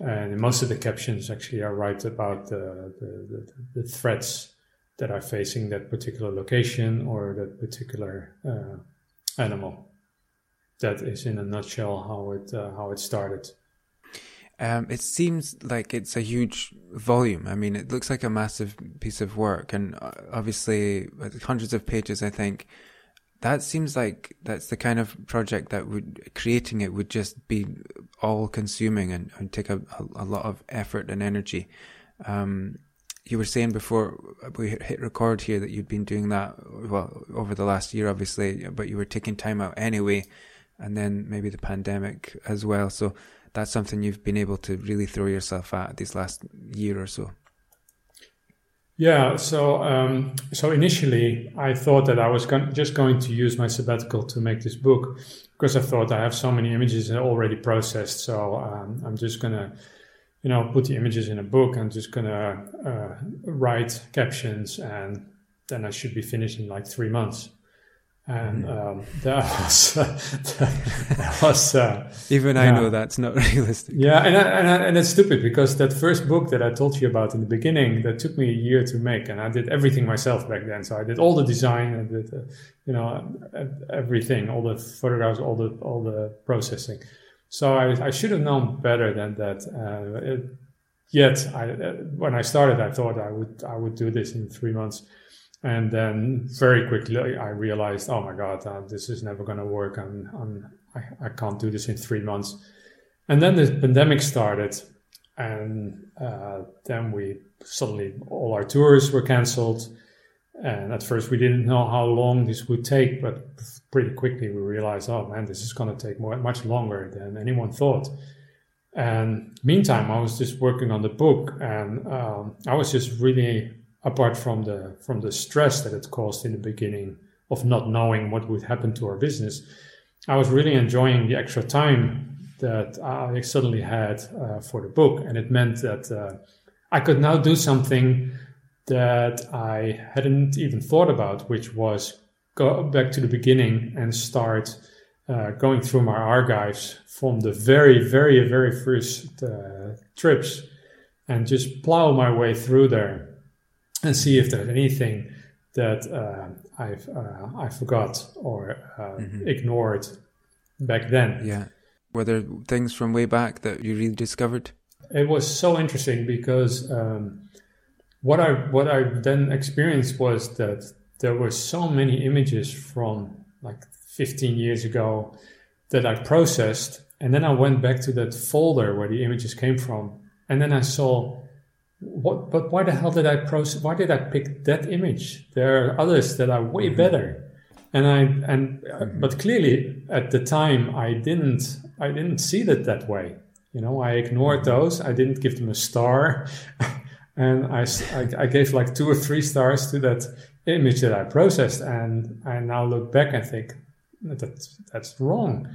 and most of the captions actually are right about the, the, the, the threats that are facing that particular location or that particular uh, animal. that is in a nutshell how it uh, how it started. Um, it seems like it's a huge volume. I mean, it looks like a massive piece of work, and uh, obviously hundreds of pages. I think that seems like that's the kind of project that would creating it would just be all consuming and, and take a, a, lot of effort and energy. Um, you were saying before we hit record here that you'd been doing that well over the last year, obviously, but you were taking time out anyway, and then maybe the pandemic as well. So that's something you've been able to really throw yourself at this last year or so. Yeah, so um, so initially I thought that I was just going to use my sabbatical to make this book because I thought I have so many images already processed, so um, I'm just gonna, you know, put the images in a book. I'm just gonna uh, write captions, and then I should be finished in like three months and mm-hmm. um, that was [laughs] that was uh, even I know that's not [laughs] realistic. Yeah, and I, and I, and it's stupid because that first book that I told you about in the beginning that took me a year to make, and I did everything myself back then. So I did all the design, and did uh, you know everything, all the photographs, all the all the processing. So I, I should have known better than that. Uh, it, yet, I, uh, when I started, I thought I would I would do this in three months and then very quickly I realized, oh my God, uh, this is never going to work. I'm, I'm, I, I can't do this in three months. And then the pandemic started, and uh, then we suddenly all our tours were cancelled. And at first we didn't know how long this would take, but pretty quickly we realized, oh man, this is going to take more, much longer than anyone thought. And meantime, I was just working on the book, and um, I was just really apart from the from the stress that it caused in the beginning of not knowing what would happen to our business, I was really enjoying the extra time that I suddenly had uh, for the book, and it meant that uh, I could now do something that I hadn't even thought about, which was go back to the beginning and start uh, going through my archives from the very, very, very first uh, trips and just plow my way through there and see if there's anything that uh, I've uh, I forgot or uh, mm-hmm. ignored back then. Yeah, were there things from way back that you really discovered? It was so interesting because um, what I what I then experienced was that there were so many images from like 15 years ago that I processed, and then I went back to that folder where the images came from, and then I saw what, but why the hell did I process? Why did I pick that image? There are others that are way mm-hmm. better, and I and mm-hmm. but clearly at the time I didn't I didn't see that that way. You know, I ignored mm-hmm. those. I didn't give them a star, [laughs] and I, I, I gave like two or three stars to that image that I processed, and I now look back and think that that's wrong.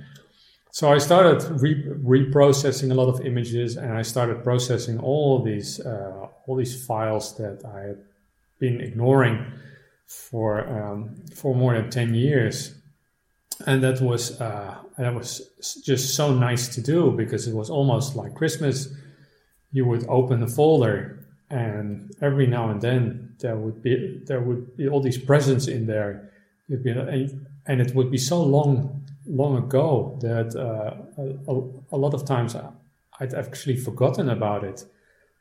So I started re- reprocessing a lot of images, and I started processing all these uh, all these files that I had been ignoring for um, for more than ten years, and that was uh, that was just so nice to do because it was almost like Christmas. You would open the folder, and every now and then there would be there would be all these presents in there. Be, and it would be so long long ago that uh, a, a, lot of times I'd actually forgotten about it.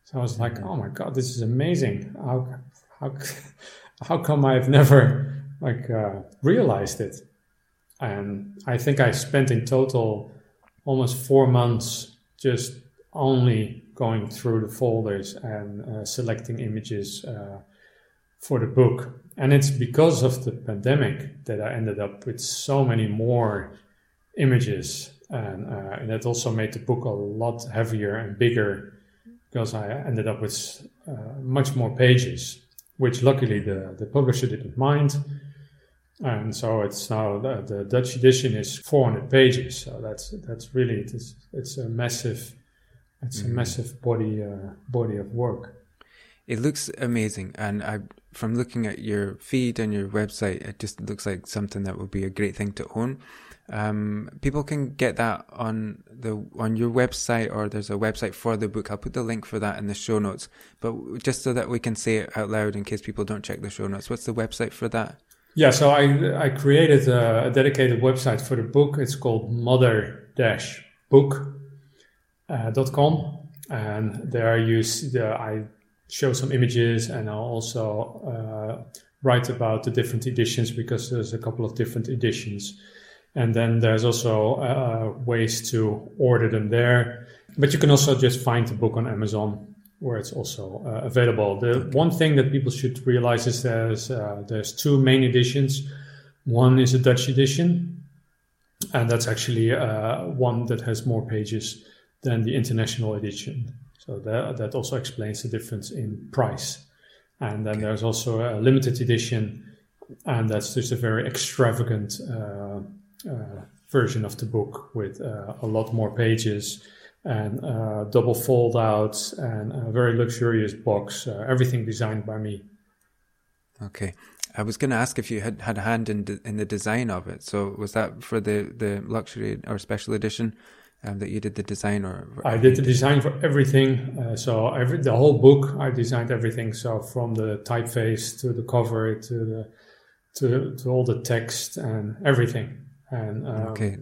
So I was like, oh my god, this is amazing. How how [laughs] how come I've never like uh, realized it? And I think I spent in total almost four months just only going through the folders and uh, selecting images uh, for the book. And it's because of the pandemic that I ended up with so many more images. And, uh, and that also made the book a lot heavier and bigger because I ended up with uh, much more pages, which luckily the, the publisher didn't mind. And so it's now the, the Dutch edition is 400 pages. So that's that's really it's, it's a massive it's mm-hmm. a massive body uh, body of work. It looks amazing, and I from looking at your feed and your website, it just looks like something that would be a great thing to own. Um, people can get that on the on your website, or there's a website for the book. I'll put the link for that in the show notes. But just so that we can say it out loud in case people don't check the show notes, what's the website for that? Yeah, so I I created a, a dedicated website for the book. It's called mother-book.com, uh, and there I use the I show some images and I'll also uh, write about the different editions because there's a couple of different editions. And then there's also uh, ways to order them there. But you can also just find the book on Amazon where it's also uh, available. The one thing that people should realize is there's, uh, there's two main editions. One is a Dutch edition, and that's actually uh, one that has more pages than the international edition. So that, that also explains the difference in price. And then there's also a limited edition, and that's just a very extravagant uh, uh, version of the book with uh, a lot more pages and uh, double fold outs and a very luxurious box. Uh, everything designed by me. Okay. I was going to ask if you had had a hand in de- in the design of it. So was that for the, the luxury or special edition um, that you did the design, or, I did the design for everything. Uh, so every the whole book, I designed everything. So from the typeface to the cover to the to to all the text and everything. And um, okay,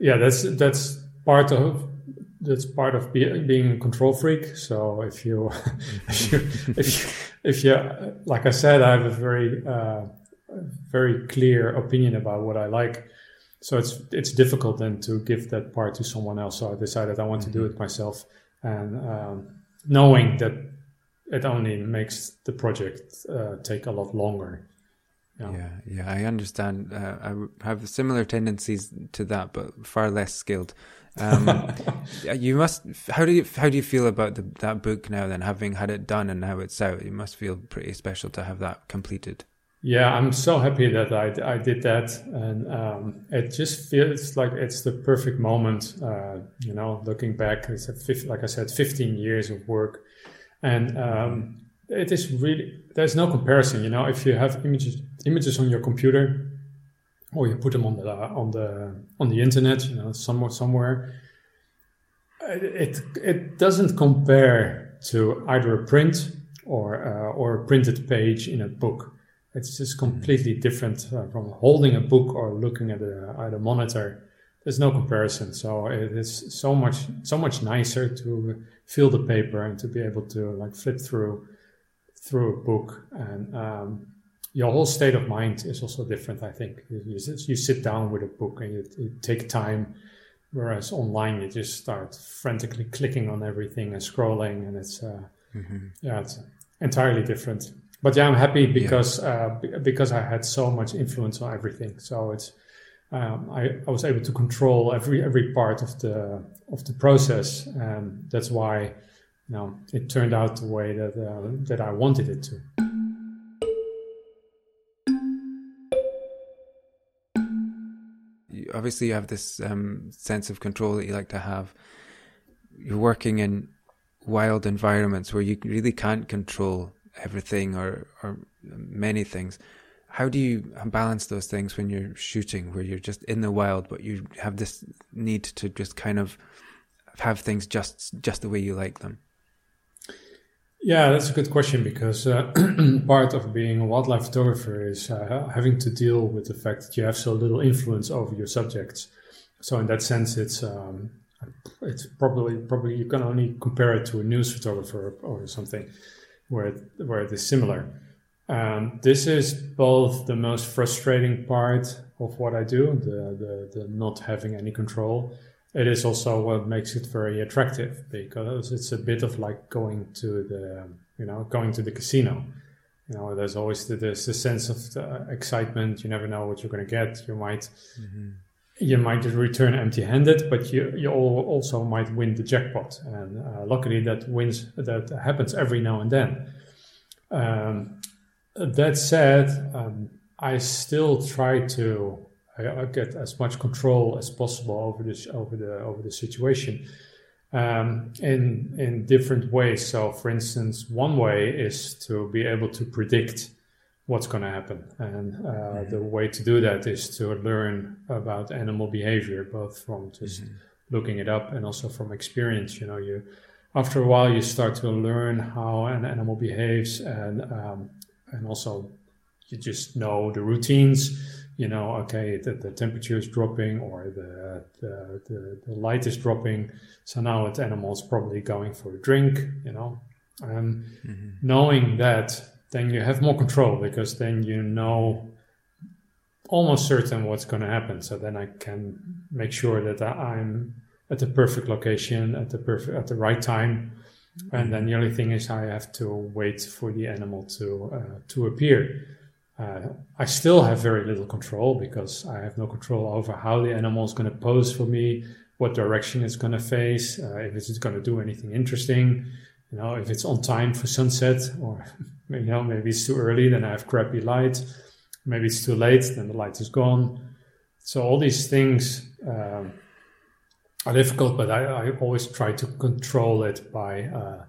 yeah, that's that's part of that's part of be, being a control freak. So if you, [laughs] if you, if you, if you, like I said, I have a very, uh, very clear opinion about what I like. So it's it's difficult then to give that part to someone else. So I decided I want mm-hmm. to do mm-hmm. it myself, and um, knowing that it only makes the project uh, take a lot longer. Yeah, yeah, yeah I understand. Uh, I have similar tendencies to that, but far less skilled. Um, [laughs] you must. How do you how do you feel about the, that book now? Then having had it done and now it's out, you must feel pretty special to have that completed. Yeah, I'm so happy that I, I did that, and um, it just feels like it's the perfect moment. Uh, you know, looking back, it's a 50, like I said, 15 years of work, and um, it is really there's no comparison. You know, if you have images images on your computer, or you put them on the on the on the internet, you know, somewhere somewhere. It it doesn't compare to either a print or uh, or a printed page in a book. It's just completely different uh, from holding a book or looking at a at a monitor. There's no comparison. So it is so much so much nicer to feel the paper and to be able to like flip through through a book and um, your whole state of mind is also different. I think you, you sit down with a book and you, you, take time, whereas online you just start frantically clicking on everything and scrolling, and it's uh, mm-hmm. yeah, it's entirely different. But yeah, I'm happy because yeah. uh, because I had so much influence on everything. So it's um, I, I was able to control every every part of the of the process, and that's why you know it turned out the way that uh, that I wanted it to. obviously you have this um, sense of control that you like to have. You're working in wild environments where you really can't control everything or or many things. How do you balance those things when you're shooting, where you're just in the wild, but you have this need to just kind of have things just just the way you like them? Yeah, that's a good question because uh, [clears throat] part of being a wildlife photographer is uh, having to deal with the fact that you have so little influence over your subjects. So in that sense, it's um, it's probably probably you can only compare it to a news photographer or something where where it is similar. Um, this is both the most frustrating part of what I do, the, the, the not having any control, it is also what makes it very attractive because it's a bit of like going to the you know going to the casino you know there's always the, there's a sense of uh, excitement you never know what you're going to get you might mm-hmm. You might return empty handed but you you also might win the jackpot and uh, luckily that wins that happens every now and then um, that said um, i still try to I, I get as much control as possible over this over the over the situation um, in in different ways. So, for instance, one way is to be able to predict what's going to happen, and uh, mm-hmm. the way to do that is to learn about animal behavior, both from just mm-hmm. looking it up and also from experience. You know, you after a while you start to learn how an animal behaves, and um, and also you just know the routines. You know, okay, the, the temperature is dropping or the, the, the, the light is dropping. So now the animal is probably going for a drink, you know. And mm-hmm. knowing that, then you have more control because then you know almost certain what's going to happen. So then I can make sure that I'm at the perfect location at the perfect at the right time. And then the only thing is I have to wait for the animal to uh, to appear. Uh, I still have very little control because I have no control over how the animal is going to pose for me, what direction it's going to face, uh, if it's going to do anything interesting, you know, if it's on time for sunset, or [laughs] you know maybe it's too early, then I have crappy light. Maybe it's too late, then the light is gone. So all these things um, are difficult, but I, I, always try to control it by uh,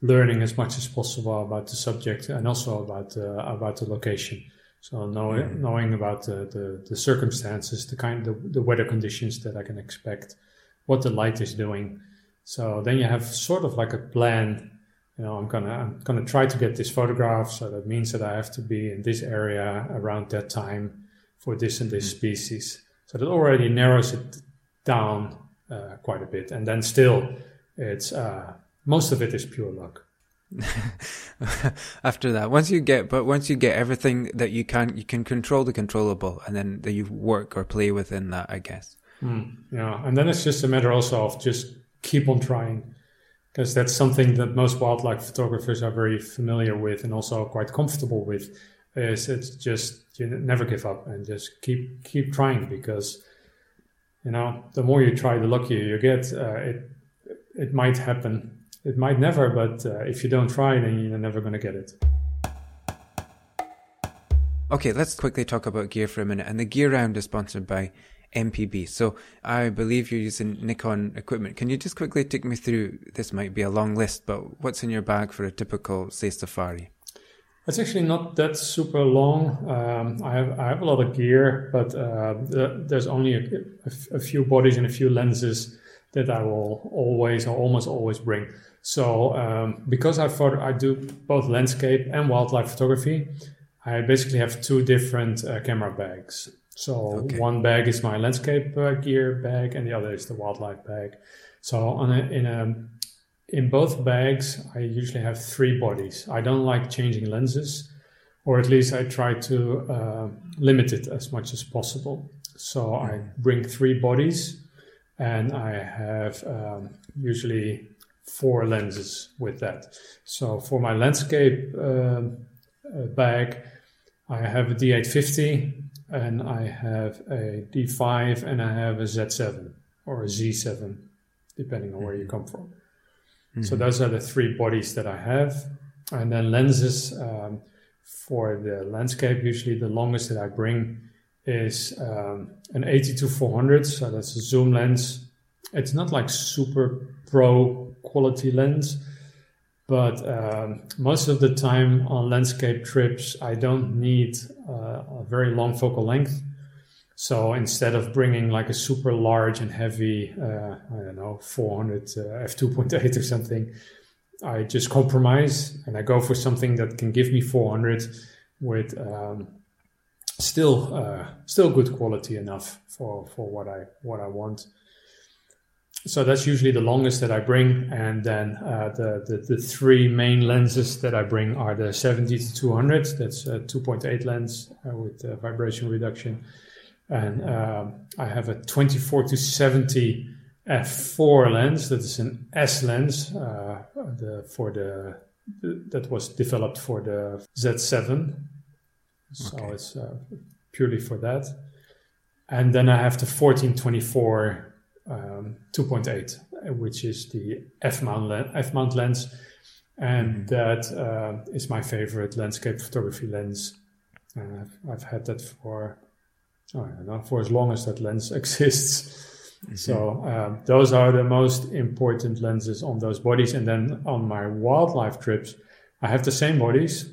learning as much as possible about the subject and also about uh, about the location. So knowing mm-hmm. knowing about the, the, the, circumstances, the kind the, the weather conditions that I can expect, what the light is doing. So then you have sort of like a plan. You know, I'm gonna I'm gonna try to get this photograph. So that means that I have to be in this area around that time for this and this mm-hmm. species. So that already narrows it down uh, quite a bit. And then still, it's uh, most of it is pure luck. [laughs] After that, once you get, but once you get everything that you can, you can control the controllable, and then you work or play within that, I guess. Mm, yeah, and then it's just a matter also of just keep on trying, because that's something that most wildlife photographers are very familiar with and also quite comfortable with. Is it's just you never give up and just keep keep trying because you know, the more you try, the luckier you get. Uh, it it might happen. It might never, but uh, if you don't try, then you're never going to get it. Okay, let's quickly talk about gear for a minute. And the gear round is sponsored by MPB. So I believe you're using Nikon equipment. Can you just quickly take me through? This might be a long list, but what's in your bag for a typical, say, safari? It's actually not that super long. Um, I have I have a lot of gear, but uh, the, there's only a, a, few bodies and a few lenses that I will always or almost always bring. So um, because I photo, I do both landscape and wildlife photography, I basically have two different uh, camera bags. So okay. one bag is my landscape uh, gear bag, and the other is the wildlife bag. So on a, in a in both bags, I usually have three bodies. I don't like changing lenses, or at least I try to uh, limit it as much as possible. So I bring three bodies, and I have um, usually four lenses with that. So for my landscape uh, bag, I have a D850, and I have a D5, and I have a Z7 or a Z7, depending on where you come from. Mm-hmm. So those are the three bodies that I have. And then lenses um, for the landscape, usually the longest that I bring is um, an 82 400. So that's a zoom lens. It's not like super pro quality lens, but um, most of the time on landscape trips, I don't need uh, a very long focal length. So instead of bringing like a super large and heavy, uh, I don't know, 400 uh, f2.8 [laughs] or something, I just compromise and I go for something that can give me 400 with um, still uh, still good quality enough for for what I what I want. So that's usually the longest that I bring, and then uh, the, the, the three main lenses that I bring are the 70 to 200. That's a 2.8 lens uh, with vibration reduction and uh, I have a 24 to 70 f4 lens that is an S lens uh, the, for the, the, that was developed for the Z7 so okay. it's uh, purely for that and then I have the 1424 um, 2.8 which is the F mount le- F mount lens and mm-hmm. that uh, is my favorite landscape photography lens I've, I've had that for oh, don't know, for as long as that lens [laughs] exists. Mm-hmm. So um, those are the most important lenses on those bodies. And then on my wildlife trips, I have the same bodies.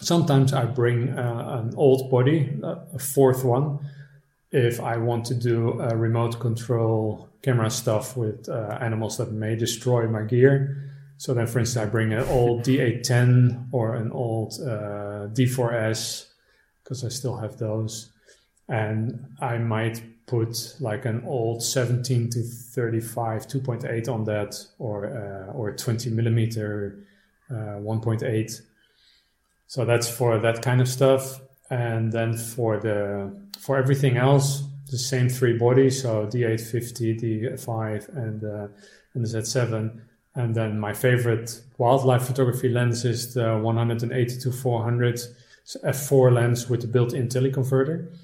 Sometimes I bring uh, an old body, a fourth one, if I want to do remote control camera stuff with uh, animals that may destroy my gear. So then, for instance, I bring an old D810 or an old uh, D4S because I still have those, and I might put like an old 17 to 35 2.8 on that, or uh, or 20 millimeter uh, 1.8. So that's for that kind of stuff, and then for the for everything else, the same three bodies, so D850, D5, and uh, and the Z7 and then my favorite wildlife photography lens is the 180 to 400 f4 lens with the built-in teleconverter.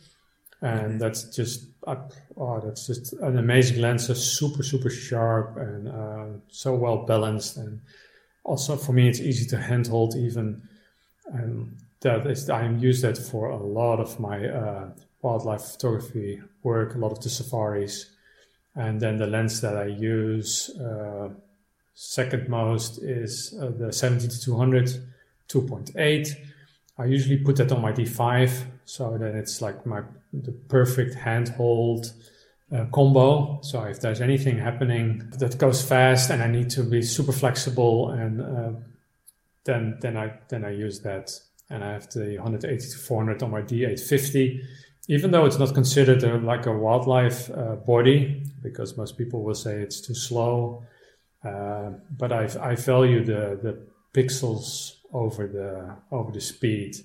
And that's just, uh, oh, that's just an amazing lens. It's super, super sharp and uh, so well balanced. And also for me, it's easy to handhold even. And that is, I use that for a lot of my uh, wildlife photography work, a lot of the safaris. And then the lens that I use, uh, Second most is uh, the 70 to 200, 2.8. I usually put that on my D5, so that it's like my the perfect handhold uh, combo. So if there's anything happening that goes fast and I need to be super flexible, and uh, then then I then I use that, and I have the 180 to 400 on my D850. Even though it's not considered a, like a wildlife uh, body, because most people will say it's too slow uh, but I, I value the, the pixels over the over the speed.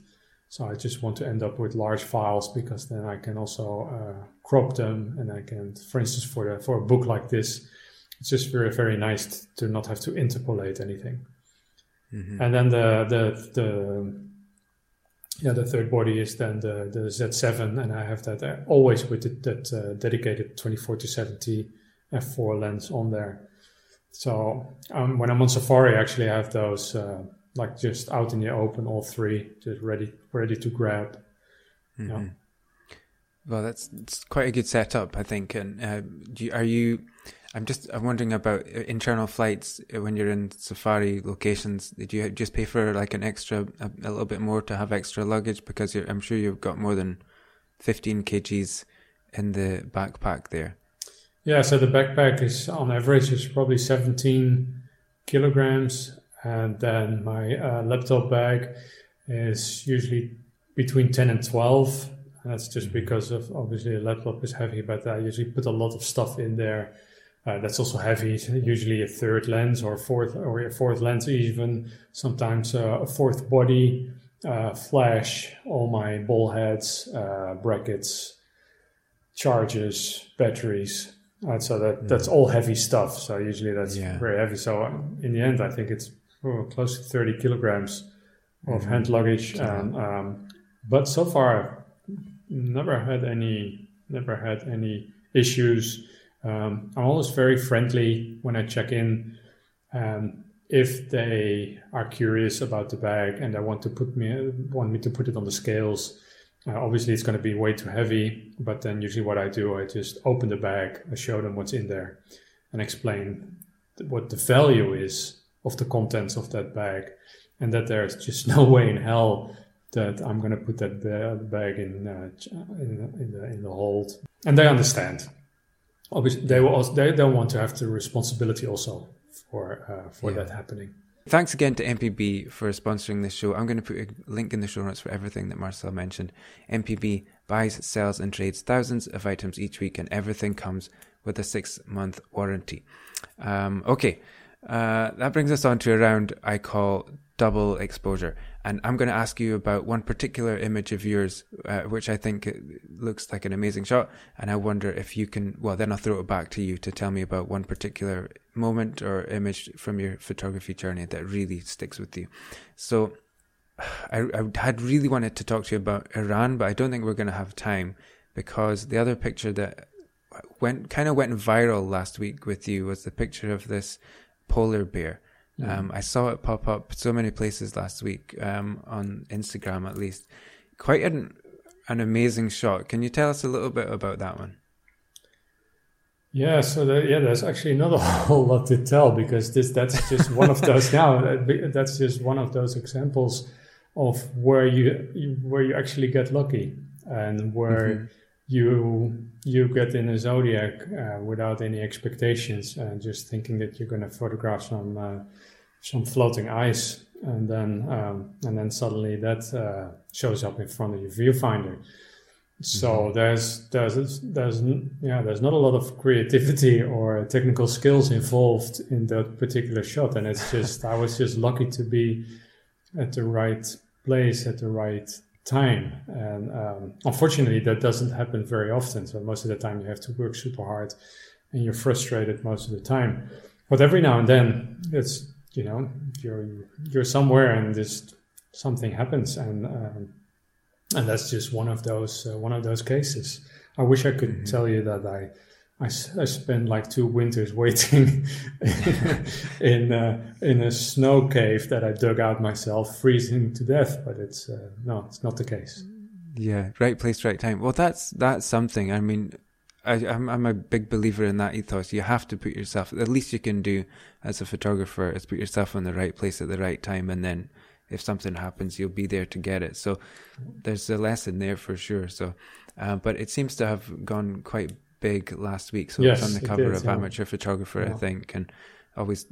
So I just want to end up with large files because then I can also uh, crop them and I can, for instance, for the, for a book like this, it's just very very nice to not have to interpolate anything. Mm-hmm. And then the the the yeah the third body is then the the Z7 and I have that uh, always with the, that uh, dedicated 24 to 70 f4 lens on there. So um, when I'm on Safari, actually, I have those uh, like just out in the open, all three, just ready ready to grab. Mm-hmm. Yeah. Well, that's, quite a good setup, I think. And uh, you, are you? I'm just I'm wondering about uh, internal flights uh, when you're in safari locations. Did you just pay for like an extra, a, a little bit more to have extra luggage because I'm sure you've got more than 15 kgs in the backpack there. Yeah, so the backpack is on average is probably 17 kilograms, and then my uh, laptop bag is usually between 10 and 12. And that's just because of obviously a laptop is heavy, but I usually put a lot of stuff in there. Uh, that's also heavy. Usually a third lens or fourth or a fourth lens even. Sometimes uh, a fourth body, uh, flash, all my ball heads, uh, brackets, chargers, batteries, Right, so that mm. that's all heavy stuff. So usually that's yeah. very heavy. So um, in the end, I think it's oh, close to 30 kilograms of mm-hmm. hand luggage. And, um, but so far, never had any never had any issues. Um, I'm always very friendly when I check in. Um, if they are curious about the bag and they want to put me want me to put it on the scales, uh, obviously, it's going to be way too heavy, but then usually what I do, I just open the bag, I show them what's in there, and explain what the value is of the contents of that bag, and that there's just [laughs] no way in hell that I'm going to put that bag in, uh, in, in, the, in the hold. And they understand. Obviously, they will also, they don't want to have the responsibility also for uh, for yeah. that happening. Thanks again to MPB for sponsoring this show. I'm going to put a link in the show notes for everything that Marcel mentioned. MPB buys, sells, and trades thousands of items each week, and everything comes with a six month warranty. Um, okay, uh, that brings us on to a round I call double exposure. And I'm going to ask you about one particular image of yours, uh, which I think looks like an amazing shot. And I wonder if you can, well, then I'll throw it back to you to tell me about one particular moment or image from your photography journey that really sticks with you. So [sighs] I, I had really wanted to talk to you about Iran, but I don't think we're going to have time because the other picture that went kind of went viral last week with you was the picture of this polar bear Mm. Um, I saw it pop up so many places last week um, on Instagram, at least. Quite an an amazing shot. Can you tell us a little bit about that one? Yeah, so the, yeah, there's actually not a [laughs] whole lot to tell because this that's just one of those now. [laughs] That's just one of those examples of where you where you actually get lucky and where mm-hmm. You you get in a zodiac uh, without any expectations and just thinking that you're going to photograph some uh, some floating ice, and then um, and then suddenly that uh, shows up in front of your viewfinder. So mm-hmm. there's there's there's yeah there's not a lot of creativity or technical skills involved in that particular shot, and it's just I was just lucky to be at the right place at the right time, and um, unfortunately that doesn't happen very often. So most of the time you have to work super hard, and you're frustrated most of the time. But every now and then it's you know you're you're somewhere and just something happens and. Um, and that's just one of those uh, one of those cases. I wish I could mm-hmm. tell you that I I, I spent like two winters waiting [laughs] in uh, in a snow cave that I dug out myself, freezing to death. But it's uh, no, it's not the case. Yeah, right place, right time. Well, that's that's something. I mean, I, I'm I'm a big believer in that ethos. You have to put yourself. The least you can do as a photographer is put yourself in the right place at the right time, and then if something happens, you'll be there to get it. So there's a lesson there for sure. So, uh, but it seems to have gone quite big last week. So yes, it's on the cover of yeah. Amateur Photographer, yeah. I think, and always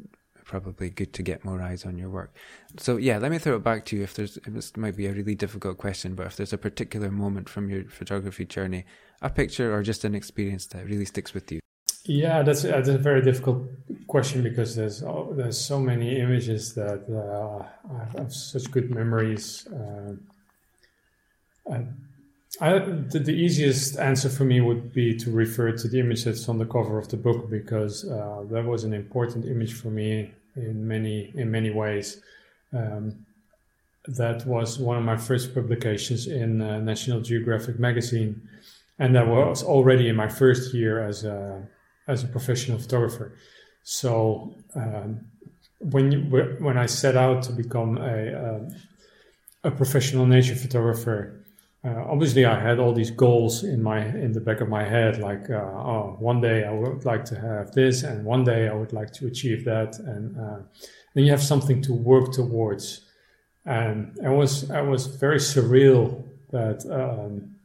probably good to get more eyes on your work. So yeah, let me throw it back to you. If there's, this might be a really difficult question, but if there's a particular moment from your photography journey, a picture or just an experience that really sticks with you. Yeah, that's, that's a very difficult question because there's oh, there's so many images that uh, I have such good memories. Uh, I, the, the, easiest answer for me would be to refer to the image that's on the cover of the book because uh, that was an important image for me in many in many ways. Um, that was one of my first publications in uh, National Geographic magazine, and that was already in my first year as a as a professional photographer. So um, when you, when I set out to become a a, a professional nature photographer, uh, obviously I had all these goals in my in the back of my head, like uh, oh, one day I would like to have this, and one day I would like to achieve that, and uh, then you have something to work towards. And it was it was very surreal that. Um,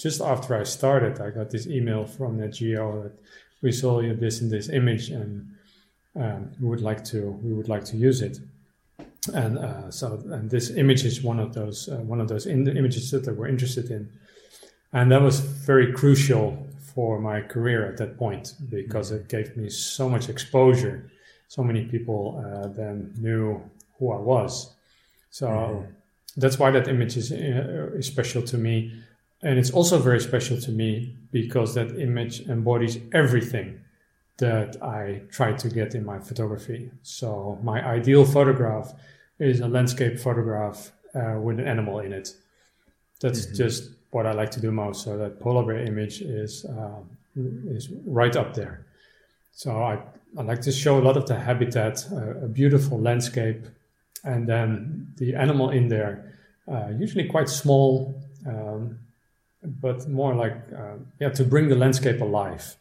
just after I started, I got this email from the Geo that we saw this in this image and um, we would like to we would like to use it. And uh, so and this image is one of those uh, one of those in images that we're interested in, and that was very crucial for my career at that point because it gave me so much exposure. So many people uh, then knew who I was. So mm-hmm. that's why that image is, uh, is special to me and it's also very special to me because that image embodies everything that I try to get in my photography. So my ideal photograph is a landscape photograph uh, with an animal in it. That's mm-hmm. just what I like to do most. So that polar bear image is uh, is right up there. So I, I like to show a lot of the habitat, uh, a beautiful landscape, and then the animal in there, uh, usually quite small. Um, but more like uh, yeah to bring the landscape alive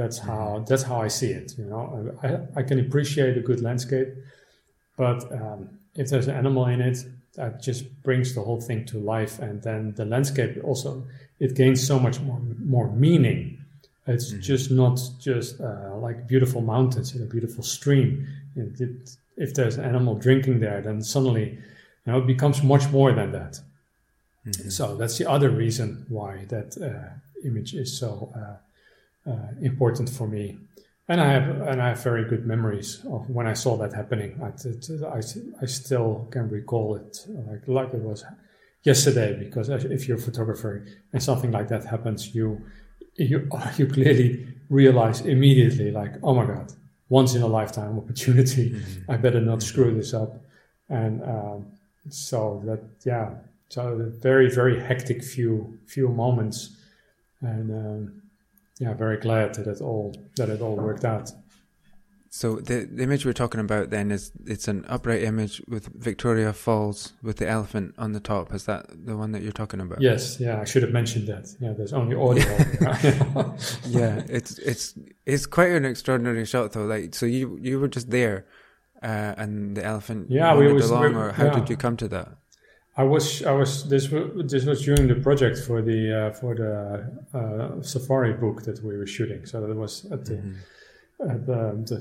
that's mm-hmm. how that's how i see it you know i, I can appreciate a good landscape but um, if there's an animal in it that just brings the whole thing to life and then the landscape also it gains so much more more meaning it's mm-hmm. just not just uh, like beautiful mountains and a beautiful stream it, it, if there's an animal drinking there then suddenly you know it becomes much more than that Mm-hmm. So that's the other reason why that uh, image is so uh, uh, important for me. And I have and I have very good memories of when I saw that happening. I, I, I still can recall it like like it was yesterday because if you're a photographer and something like that happens, you you [laughs] you clearly realize immediately like oh my god, once in a lifetime [laughs] opportunity. Mm-hmm. I better not screw this up. And um, so that yeah so very very hectic few few moments, and um, yeah, very glad that it all that it all worked out. So the, the image we're talking about then is it's an upright image with Victoria Falls with the elephant on the top. Is that the one that you're talking about? Yes. Yeah, I should have mentioned that. Yeah, there's only audio. [laughs] [laughs] yeah, it's it's it's quite an extraordinary shot though. Like, so you you were just there, uh, and the elephant. Yeah, we was along, or how yeah. did you come to that? I was I was this was this was during the project for the uh, for the uh, safari book that we were shooting. So that was at the mm-hmm. at the, the,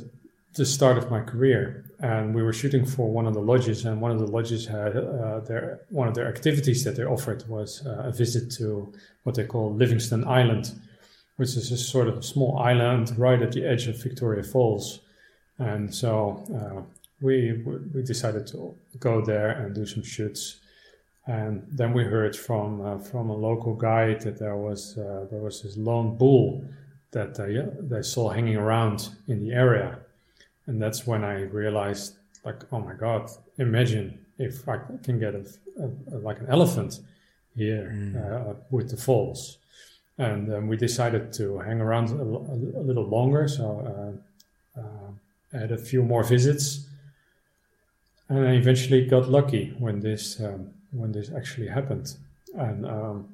the start of my career, and we were shooting for one of the lodges, and one of the lodges had uh, their one of their activities that they offered was uh, a visit to what they call Livingstone Island, which is a sort of a small island right at the edge of Victoria Falls, and so uh, we we decided to go there and do some shoots. And then we heard from uh, from a local guide that there was uh, there was this lone bull that they, they saw hanging around in the area and that's when I realized, like, oh my god, imagine if I can get a, a, a like an elephant here mm. uh, with the falls. And um, we decided to hang around a, a little longer, so uh, uh, had a few more visits, and I eventually got lucky when this um, when this actually happened. And um,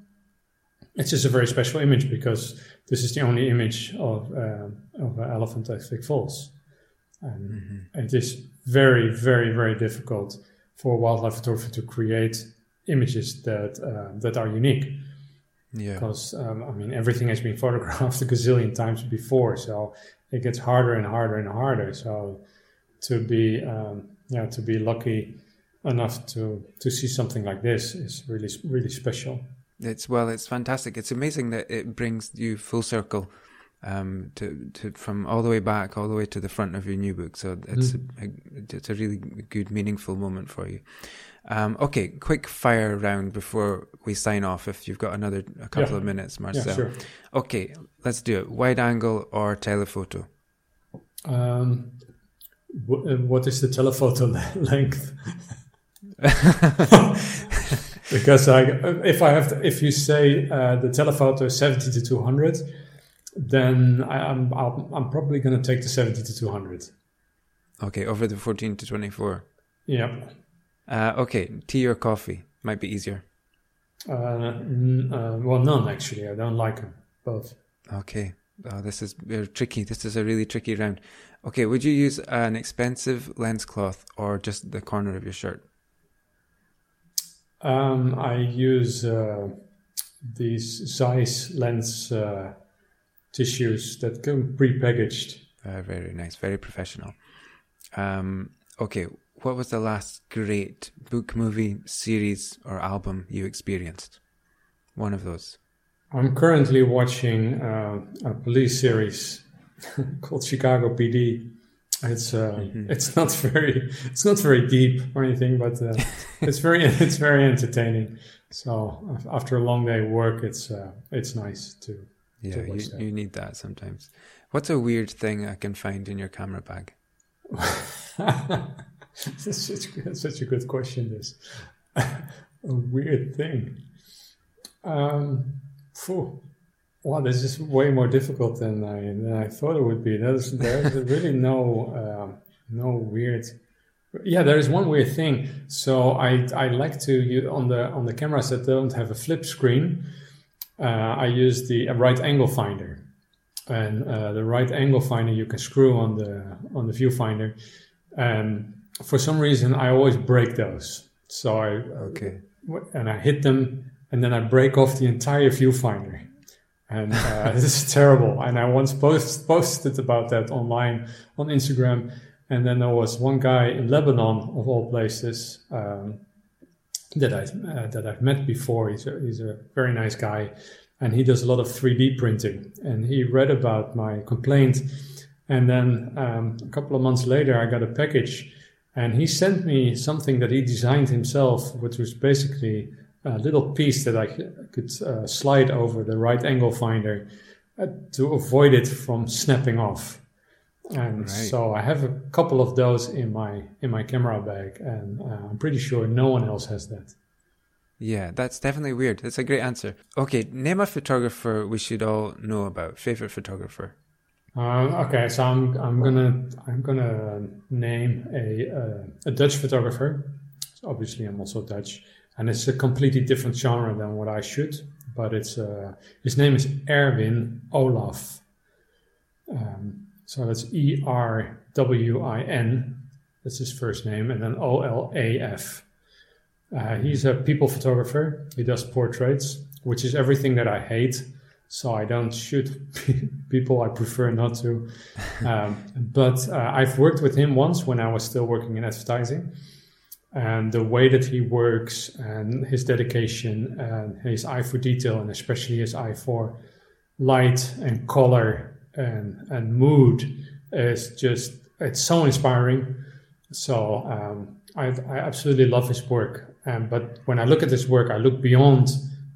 it's just a very special image because this is the only image of uh, of an elephant at Vic Falls. And mm-hmm. it is very, very, very difficult for a wildlife photography to create images that uh, that are unique. Yeah. Because um, I mean, everything has been [laughs] photographed a gazillion times before, so it gets harder and harder and harder. So to be um, yeah to be lucky enough to to see something like this is really really special. It's well, it's fantastic. It's amazing that it brings you full circle um, to, to from all the way back, all the way to the front of your new book. So it's mm. a, it's a really good, meaningful moment for you. Um, okay, quick fire round before we sign off. If you've got another a couple yeah. of minutes, Marcel. Yeah, sure. Okay, let's do it. Wide angle or telephoto? Um, uh, what is the telephoto [laughs] length? [laughs] because I, if I have, to, if you say uh, the telephoto is seventy to two hundred then I, am I'm, I'm probably going to take the 70 to 200. Okay, over the 14 to 24. Yep. Uh, okay, tea or coffee might be easier. Uh, n- uh, well, none actually. I don't like them both. Okay. Oh, this is tricky. This is a really tricky round. Okay, would you use an expensive lens cloth or just the corner of your shirt? Um, I use uh, these Zeiss lens uh, tissues that come pre-packaged. Uh, very nice, very professional. Um, okay, what was the last great book, movie, series, or album you experienced? One of those. I'm currently watching uh, a police series [laughs] called Chicago PD. It's uh, mm-hmm. it's not very it's not very deep or anything, but uh, [laughs] it's very it's very entertaining. So after a long day of work, it's uh, it's nice to yeah, you, you need that sometimes. What's a weird thing I can find in your camera bag? [laughs] that's, such, that's such a good question. This [laughs] a weird thing. Um, phew. Wow, this is way more difficult than I than I thought it would be. There's there's really no uh, no weird. Yeah, there is one weird thing. So I I like to you on the on the cameras that don't have a flip screen uh, I use the right angle finder. And uh, the right angle finder you can screw on the on the viewfinder. And for some reason, I always break those. So I okay, and I hit them, and then I break off the entire viewfinder and uh, [laughs] this is terrible. And I once post, posted about that online on Instagram, and then there was one guy in Lebanon, of all places, um, that I uh, that I've met before. He's a, he's a very nice guy, and he does a lot of 3D printing. And he read about my complaint, and then um, a couple of months later, I got a package, and he sent me something that he designed himself, which was basically a little piece that I could uh, slide over the right angle finder uh, to avoid it from snapping off and right. so I have a couple of those in my in my camera bag, and uh, I'm pretty sure no one else has that. Yeah, that's definitely weird. That's a great answer. Okay, name a photographer we should all know about. Favorite photographer. Um, okay, so I'm I'm gonna I'm gonna name a uh, a Dutch photographer. So obviously, I'm also Dutch, and it's a completely different genre than what I shoot. But it's uh, his name is Erwin Olaf. Um, so that's E R W I N. That's his first name, and then O L A F. Uh, he's a people photographer. He does portraits, which is everything that I hate. so I don't shoot [laughs] people. I prefer not to. [laughs] Um, but uh, I've worked with him once when I was still working in advertising. And the way that he works and his dedication and his eye for detail, and especially his eye for light and color and, and mood is just, it's so inspiring. So um, I, I absolutely love his work. Um, but when I look at his work, I look beyond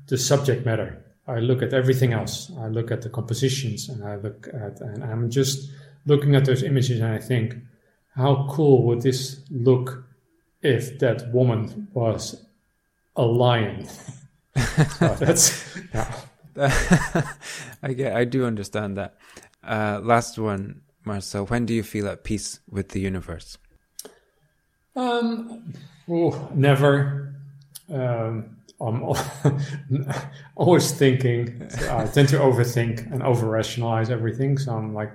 the subject matter I look at everything else. I look at the compositions and I look at, and I'm just looking at those images and I think, how cool would this look if that woman was a lion? so [laughs] that's, yeah. [laughs] I get, I do understand that. Uh, last one, Marcel. When do you feel at peace with the universe? Um, oh, never. Um, I'm [laughs] always thinking. I tend to overthink and over rationalize everything. So I'm like,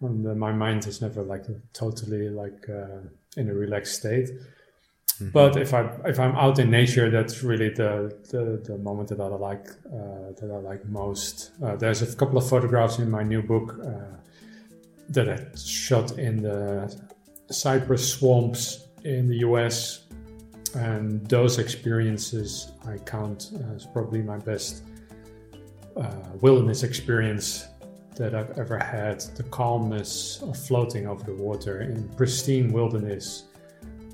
my mind is never like totally like uh, in a relaxed state. Mm-hmm. But if I if I'm out in nature, that's really the the, the moment that I like uh, that I like most. Uh, there's a couple of photographs in my new book uh, that I shot in the cypress swamps in the U.S and those experiences I count as probably my best uh, wilderness experience that I've ever had. The calmness of floating over the water in pristine wilderness,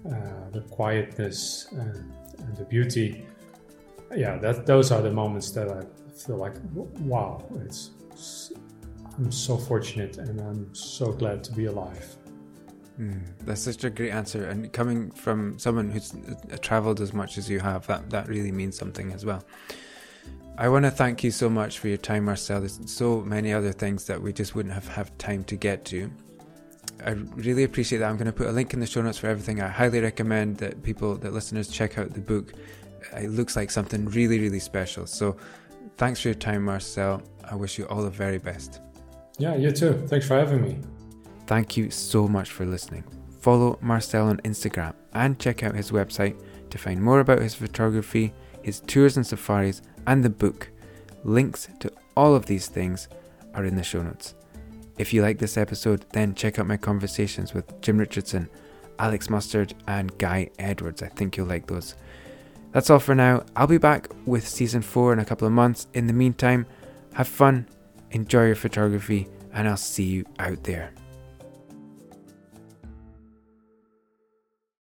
the quietness and, and, the beauty. Yeah, that those are the moments that I feel like, wow, it's. I'm so fortunate and I'm so glad to be alive. Mm, that's such a great answer, and coming from someone who's uh, traveled as much as you have, that that really means something as well. I want to thank you so much for your time, Marcel. There's so many other things that we just wouldn't have have time to get to. I really appreciate that. I'm going to put a link in the show notes for everything. I highly recommend that people, that listeners, check out the book. It looks like something really, really special. So, thanks for your time, Marcel. I wish you all the very best. Yeah, you too. Thanks for having me. Thank you so much for listening. Follow Marcel on Instagram and check out his website to find more about his photography, his tours and safaris, and the book. Links to all of these things are in the show notes. If you like this episode, then check out my conversations with Jim Richardson, Alex Mustard, and Guy Edwards. I think you'll like those. That's all for now. I'll be back with season 4 in a couple of months. In the meantime, have fun, enjoy your photography, and I'll see you out there.